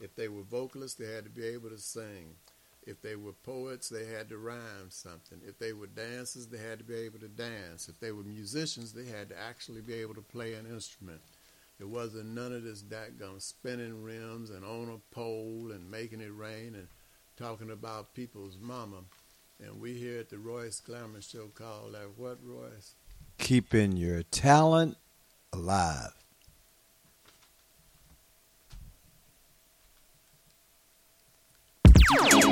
If they were vocalists, they had to be able to sing. If they were poets, they had to rhyme something. If they were dancers, they had to be able to dance. If they were musicians, they had to actually be able to play an instrument. There wasn't none of this daggone spinning rims and on a pole and making it rain and talking about people's mama. And we here at the Royce Glamour Show call that what, Royce? Keeping your talent alive. Now greetings to the world, bound to the one called Skip Marley. Alongside the lion in the jungle. Big Council and the youngest son. I know you're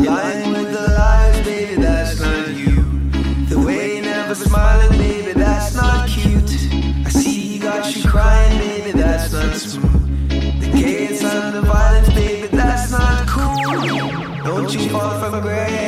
You're lying with the lies, baby, that's not you. The way you never smiling, baby, that's not cute. I see you got you crying, baby, that's not smooth. The chaos and the violence, baby, that's not cool. Don't you fall from grace.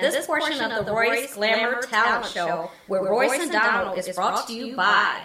And this portion of the Royce Glamour Talent Show where Royce and Donald is brought to you by.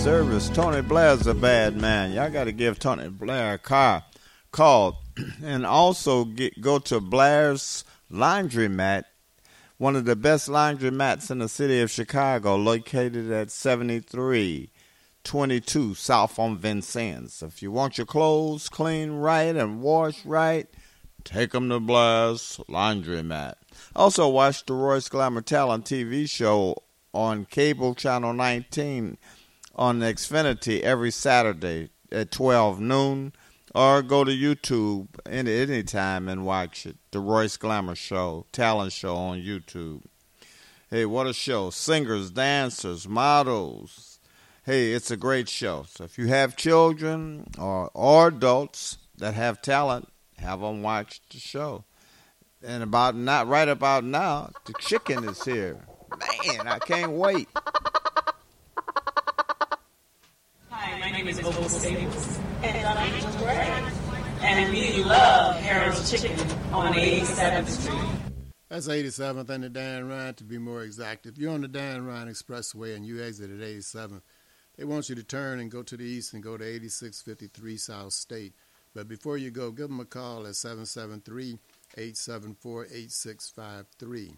Service. Tony Blair's a bad man. Y'all got to give Tony Blair a car call, and also get, go to Blair's Laundromat, one of the best laundromats in the city of Chicago, located at 7322 South on Vincennes. If you want your clothes clean right and washed right, take 'em to Blair's Laundromat. Also, watch the Royce Glamour Talent TV show on cable channel 19 on Xfinity every Saturday at 12 noon, or go to YouTube any any time and watch it. The Royce Glamour Show, talent show on YouTube. Hey, what a show! Singers, dancers, models. Hey, it's a great show. So if you have children or or adults that have talent, have them watch the show. And about not right about now, the chicken is here. Man, I can't wait. Hi, my name is Opal Staples. And I'm Angel Gray. And we love Harold's Chicken on 87th Street. That's 87th and the Dan Ryan to be more exact. If you're on the Dan Ryan Expressway and you exit at 87th, they want you to turn and go to the east and go to 8653 South State. But before you go, give them a call at 773 874 8653.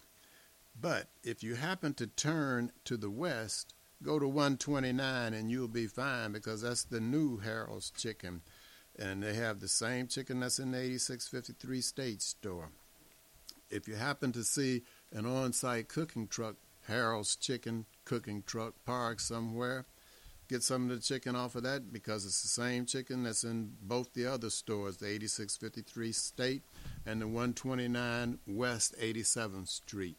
But if you happen to turn to the west, go to 129 and you'll be fine because that's the new Harold's Chicken. And they have the same chicken that's in the 8653 State store. If you happen to see an on site cooking truck, Harold's Chicken cooking truck parked somewhere, get some of the chicken off of that because it's the same chicken that's in both the other stores, the 8653 State and the 129 West 87th Street.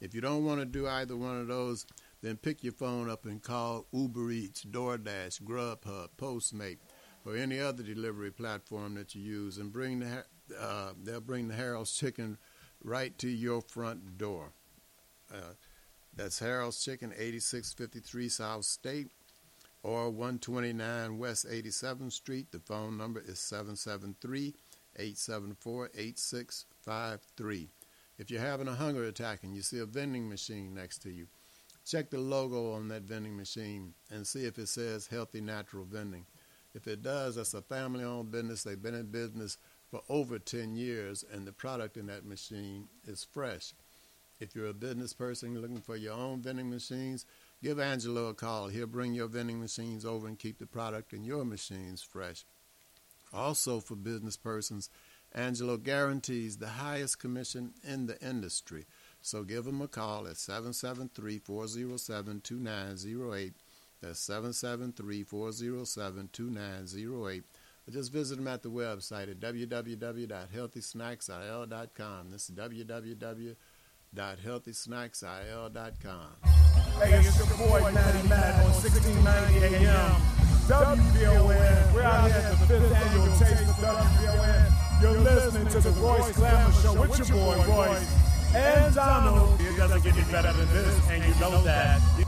If you don't want to do either one of those, then pick your phone up and call Uber Eats, DoorDash, Grubhub, Postmate, or any other delivery platform that you use, and bring the uh, they'll bring the Harold's Chicken right to your front door. Uh, that's Harold's Chicken, 8653 South State, or 129 West 87th Street. The phone number is 773 874 8653. If you're having a hunger attack and you see a vending machine next to you, check the logo on that vending machine and see if it says Healthy Natural Vending. If it does, that's a family owned business. They've been in business for over 10 years, and the product in that machine is fresh. If you're a business person looking for your own vending machines, give Angelo a call. He'll bring your vending machines over and keep the product in your machines fresh. Also, for business persons, Angelo guarantees the highest commission in the industry. So give them a call at 773 407 2908. That's 773 407 2908. Or just visit them at the website at www.healthysnacksil.com. This is www.healthysnacksil.com. Hey, it's your boy Matty Matt on 1690 AM. WVON. We're out here at the fifth annual Taste of WVON. You're listening to the Royce Glamour Show with your boy Royce and Donald. It doesn't get any better than this, and you know that.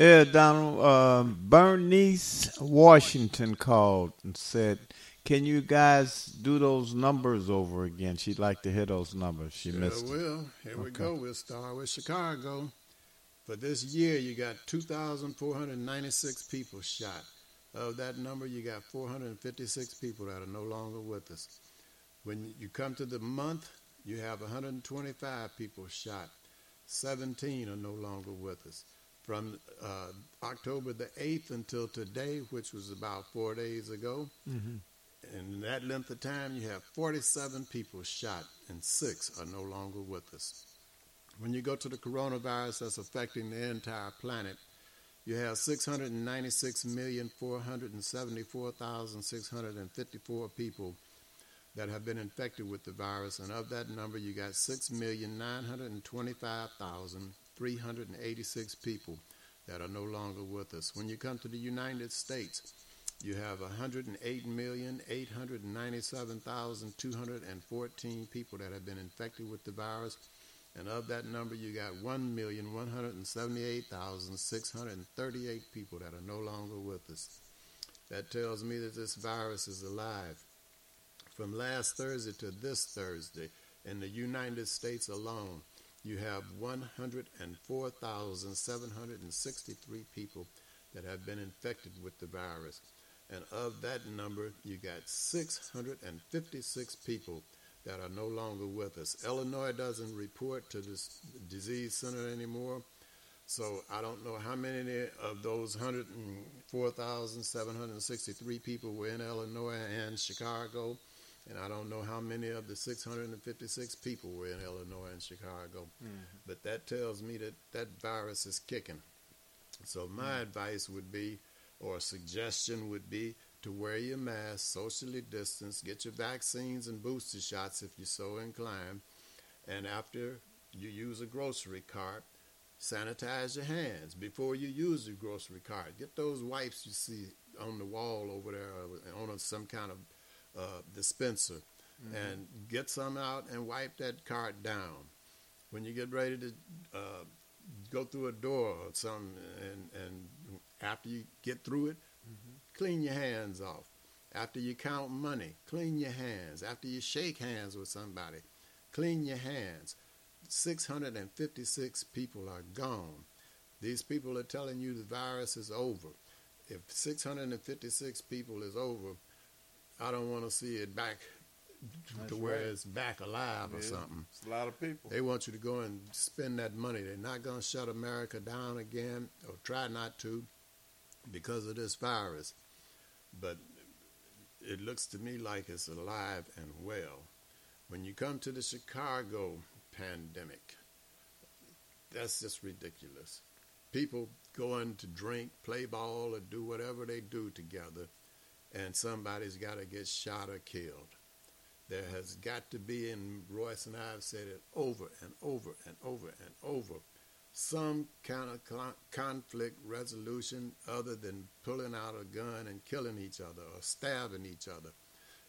Yeah, Donald. Um, Bernice Washington called and said, "Can you guys do those numbers over again? She'd like to hear those numbers. She Sure missed." will. Here we go. We'll start with Chicago. For this year, you got 2,496 people shot. Of that number, you got 456 people that are no longer with us. When you come to the month, you have 125 people shot. 17 are no longer with us. From uh, October the 8th until today, which was about four days ago, Mhm. in that length of time, you have 47 people shot, and six are no longer with us. When you go to the coronavirus that's affecting the entire planet, you have 696,474,654 people that have been infected with the virus, and of that number, you got 6,925,386 people that are no longer with us. When you come to the United States, you have 108,897,214 people that have been infected with the virus. And of that number, you got 1,178,638 people that are no longer with us. That tells me that this virus is alive. From last Thursday to this Thursday, in the United States alone, you have 104,763 people that have been infected with the virus. And of that number, you got 656 people that are no longer with us. Illinois doesn't report to this disease center anymore. So I don't know how many of those 104,763 people were in Illinois and Chicago. And I don't know how many of the 656 people were in Illinois and Chicago. Mm-hmm. But that tells me that that virus is kicking. So my mm. advice would be, or suggestion would be, to wear your mask, socially distance, get your vaccines and booster shots if you're so inclined, and after you use a grocery cart, sanitize your hands before you use the grocery cart. Get those wipes you see on the wall over there, or on some kind of uh, dispenser, Mhm. and get some out and wipe that cart down. When you get ready to uh, go through a door or something, and, and after you get through it, clean your hands off. After you count money, clean your hands. After you shake hands with somebody, clean your hands. 656 people are gone. These people are telling you the virus is over. If 656 people is over, I don't want to see it back That's to where right. it's back alive or something. it's a lot of people. They want you to go and spend that money. They're not going to shut America down again, or try not to, because of this virus. But it looks to me like it's alive and well. When you come to the Chicago pandemic, that's just ridiculous. People going to drink, play ball, or do whatever they do together, and somebody's got to get shot or killed. There has got to be, and Royce and I have said it over and over and over and over, some kind of con- conflict resolution other than pulling out a gun and killing each other or stabbing each other.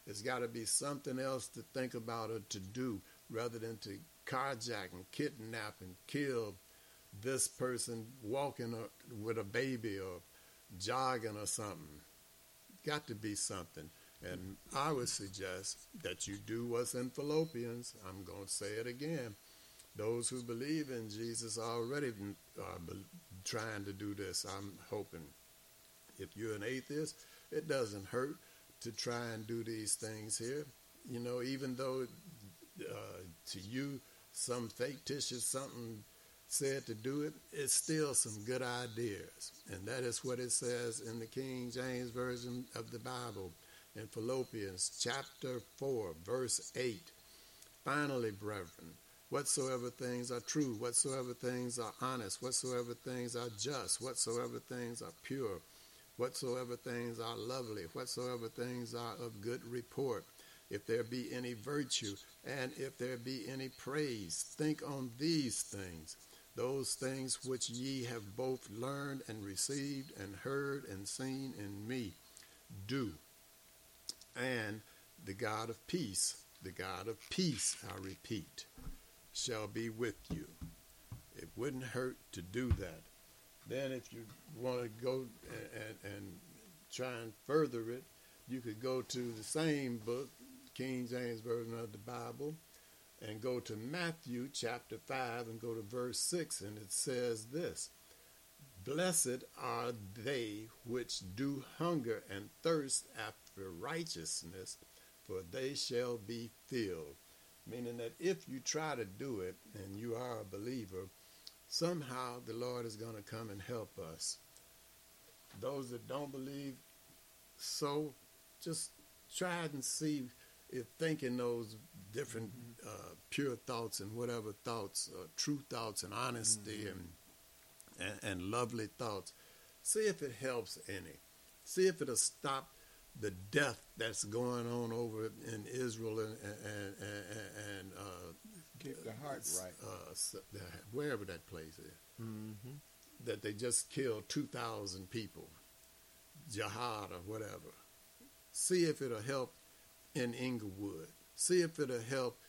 There's got to be something else to think about or to do rather than to carjack and kidnap and kill this person walking with a baby or jogging or something. Got to be something. And I would suggest that you do what's in Philippians. I'm going to say it again. Those who believe in Jesus already are be- trying to do this. I'm hoping. If you're an atheist, it doesn't hurt to try and do these things here. You know, even though uh, to you some fictitious something said to do it, it's still some good ideas. And that is what it says in the King James Version of the Bible in Philippians chapter 4, verse 8. Finally, brethren, whatsoever things are true, whatsoever things are honest, whatsoever things are just, whatsoever things are pure, whatsoever things are lovely, whatsoever things are of good report, if there be any virtue, and if there be any praise, think on these things, those things which ye have both learned and received and heard and seen in me. Do. And the God of peace the God of peace, I repeat, shall be with you. It wouldn't hurt to do that. Then, if you want to go and, and, try and further it, you could go to the same book, King James Version of the Bible, and go to Matthew chapter 5 and go to verse 6, and it says this Blessed are they which do hunger and thirst after righteousness, for they shall be filled. Meaning that if you try to do it and you are a believer, somehow the Lord is going to come and help us. Those that don't believe, so just try and see if thinking those different uh, pure thoughts and whatever thoughts, uh, true thoughts and honesty and, and and lovely thoughts, see if it helps any. See if it'll stop the death that's going on over in Israel and and and, and uh, the heart right. uh, wherever that place is Mm-hmm. that they just killed 2,000 people, jihad or whatever. See if it'll help in Inglewood. See if it'll help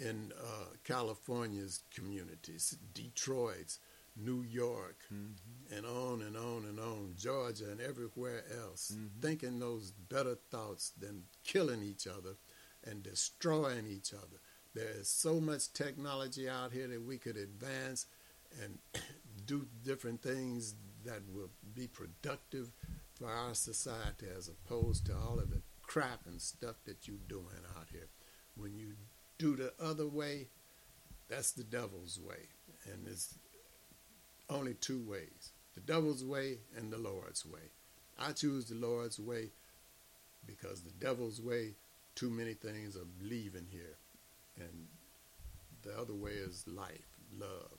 in uh, California's communities, Detroit's, New York, and on and on and on, Georgia and everywhere else. Thinking those better thoughts than killing each other and destroying each other. There is so much technology out here that we could advance and do different things that will be productive for our society as opposed to all of the crap and stuff that you're doing out here. When you do the other way, that's the devil's way. And there's only two ways the devil's way and the Lord's way. I choose the Lord's way because the devil's way, too many things are leaving here. And the other way is life, love.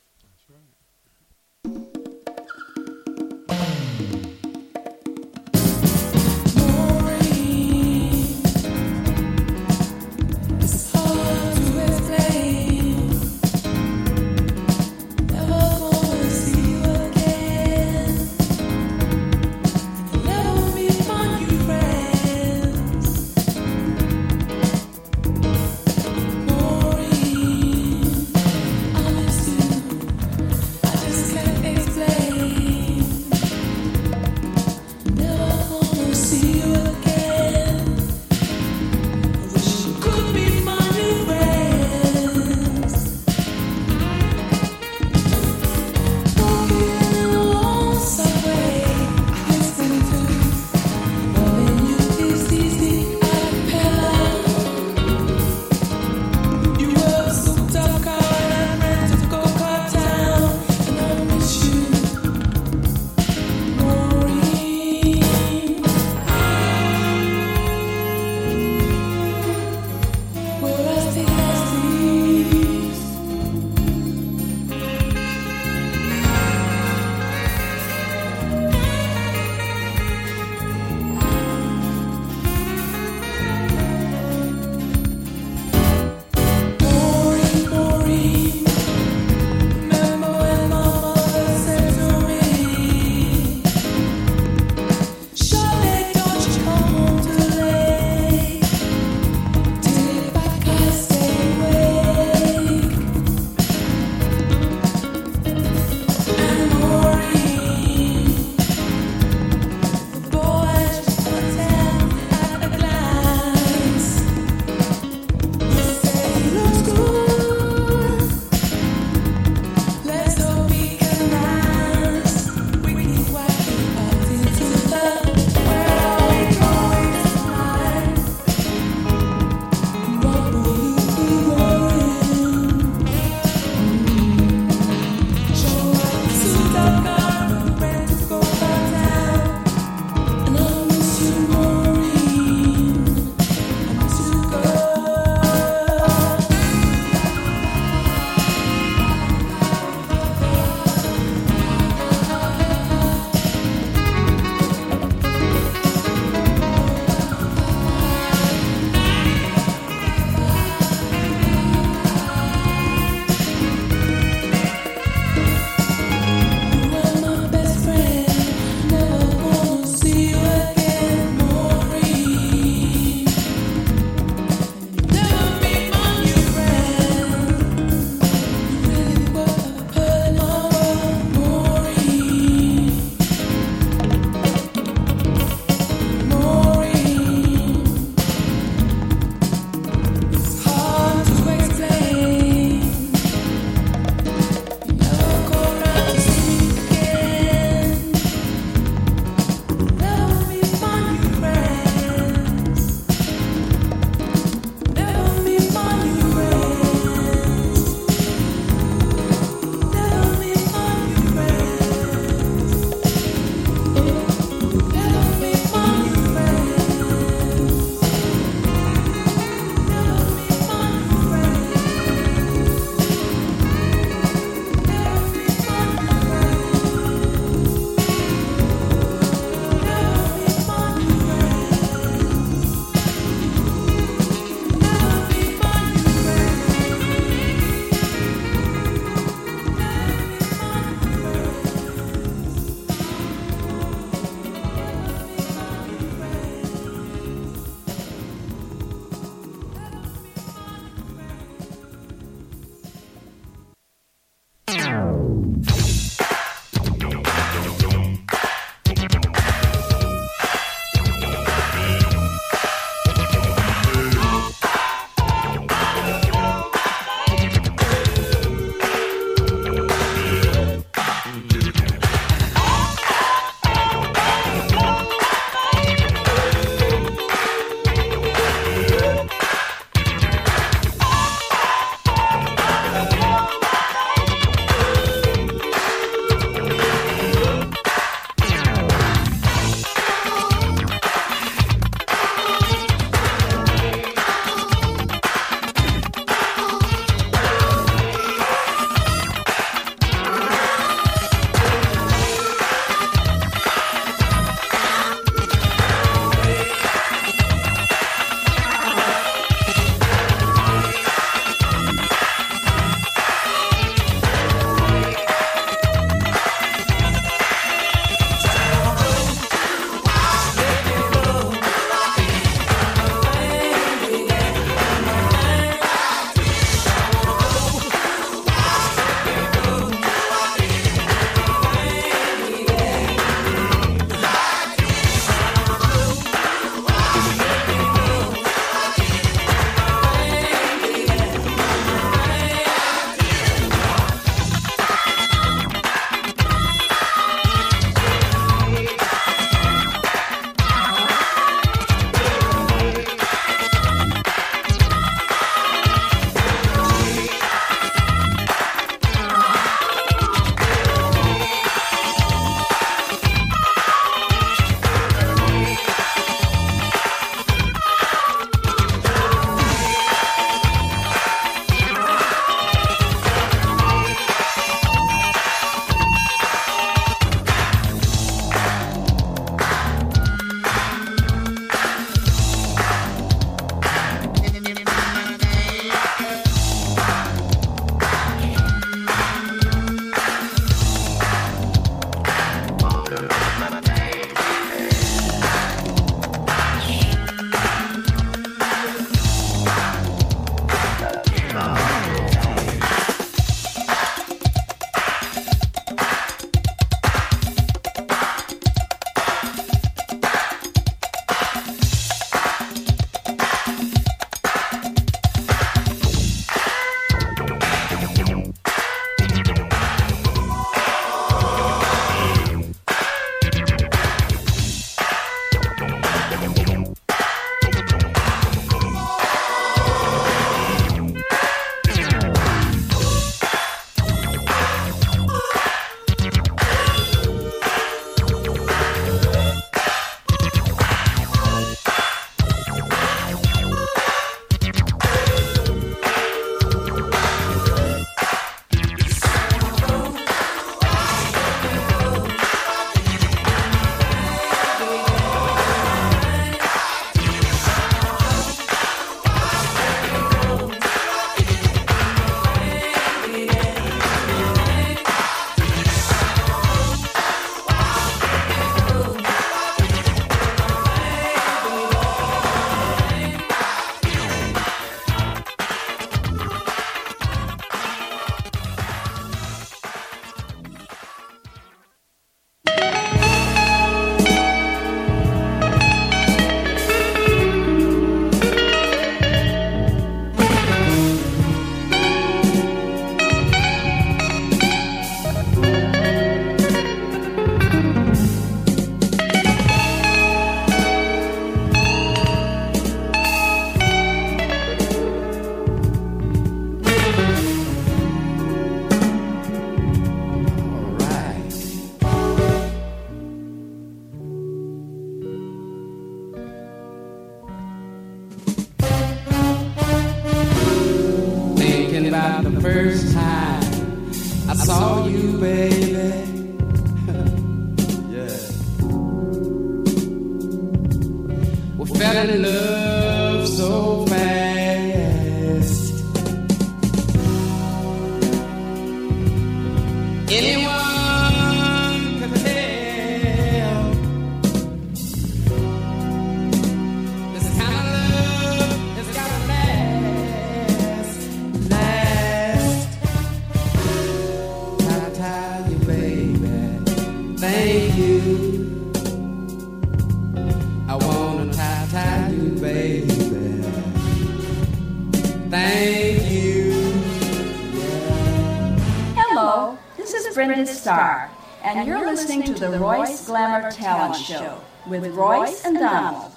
Star, and you're listening to the Royce Glamour Talent Show with Royce and Donald.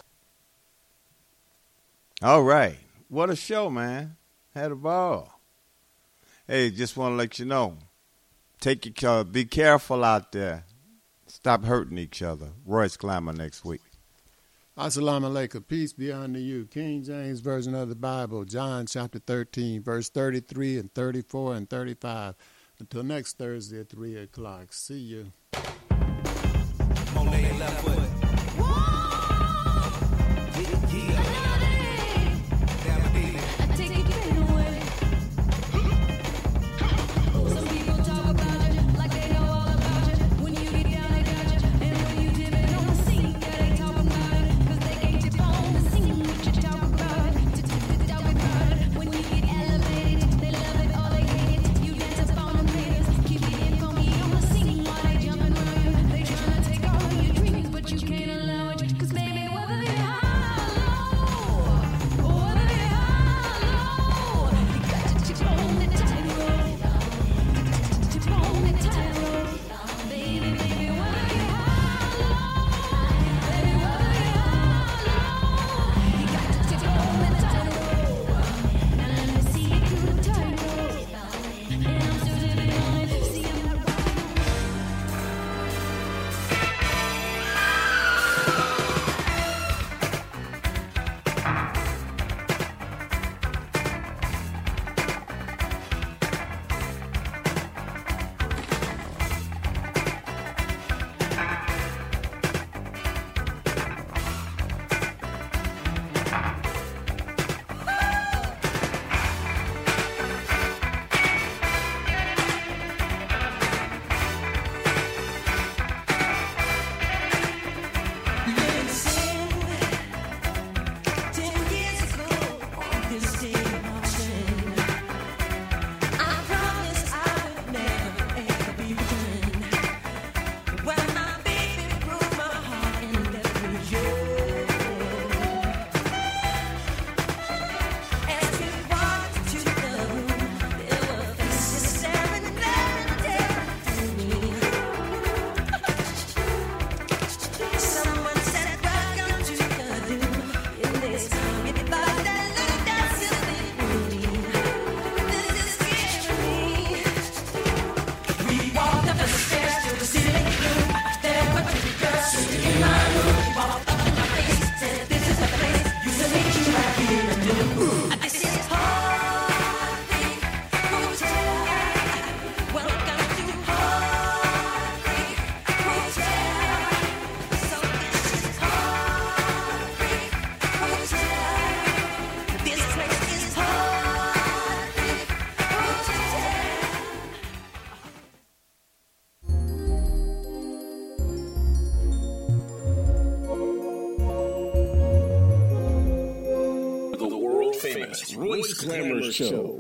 All right. What a show, man. Had a ball. Hey, just want to let you know. Take your uh, be careful out there. Stop hurting each other. Royce Glamour next week. Assalamu alaikum. Peace be unto you. King James Version of the Bible, John chapter 13, verse 33 and 34 and 35. Until next Thursday at 3 o'clock. See you. Show.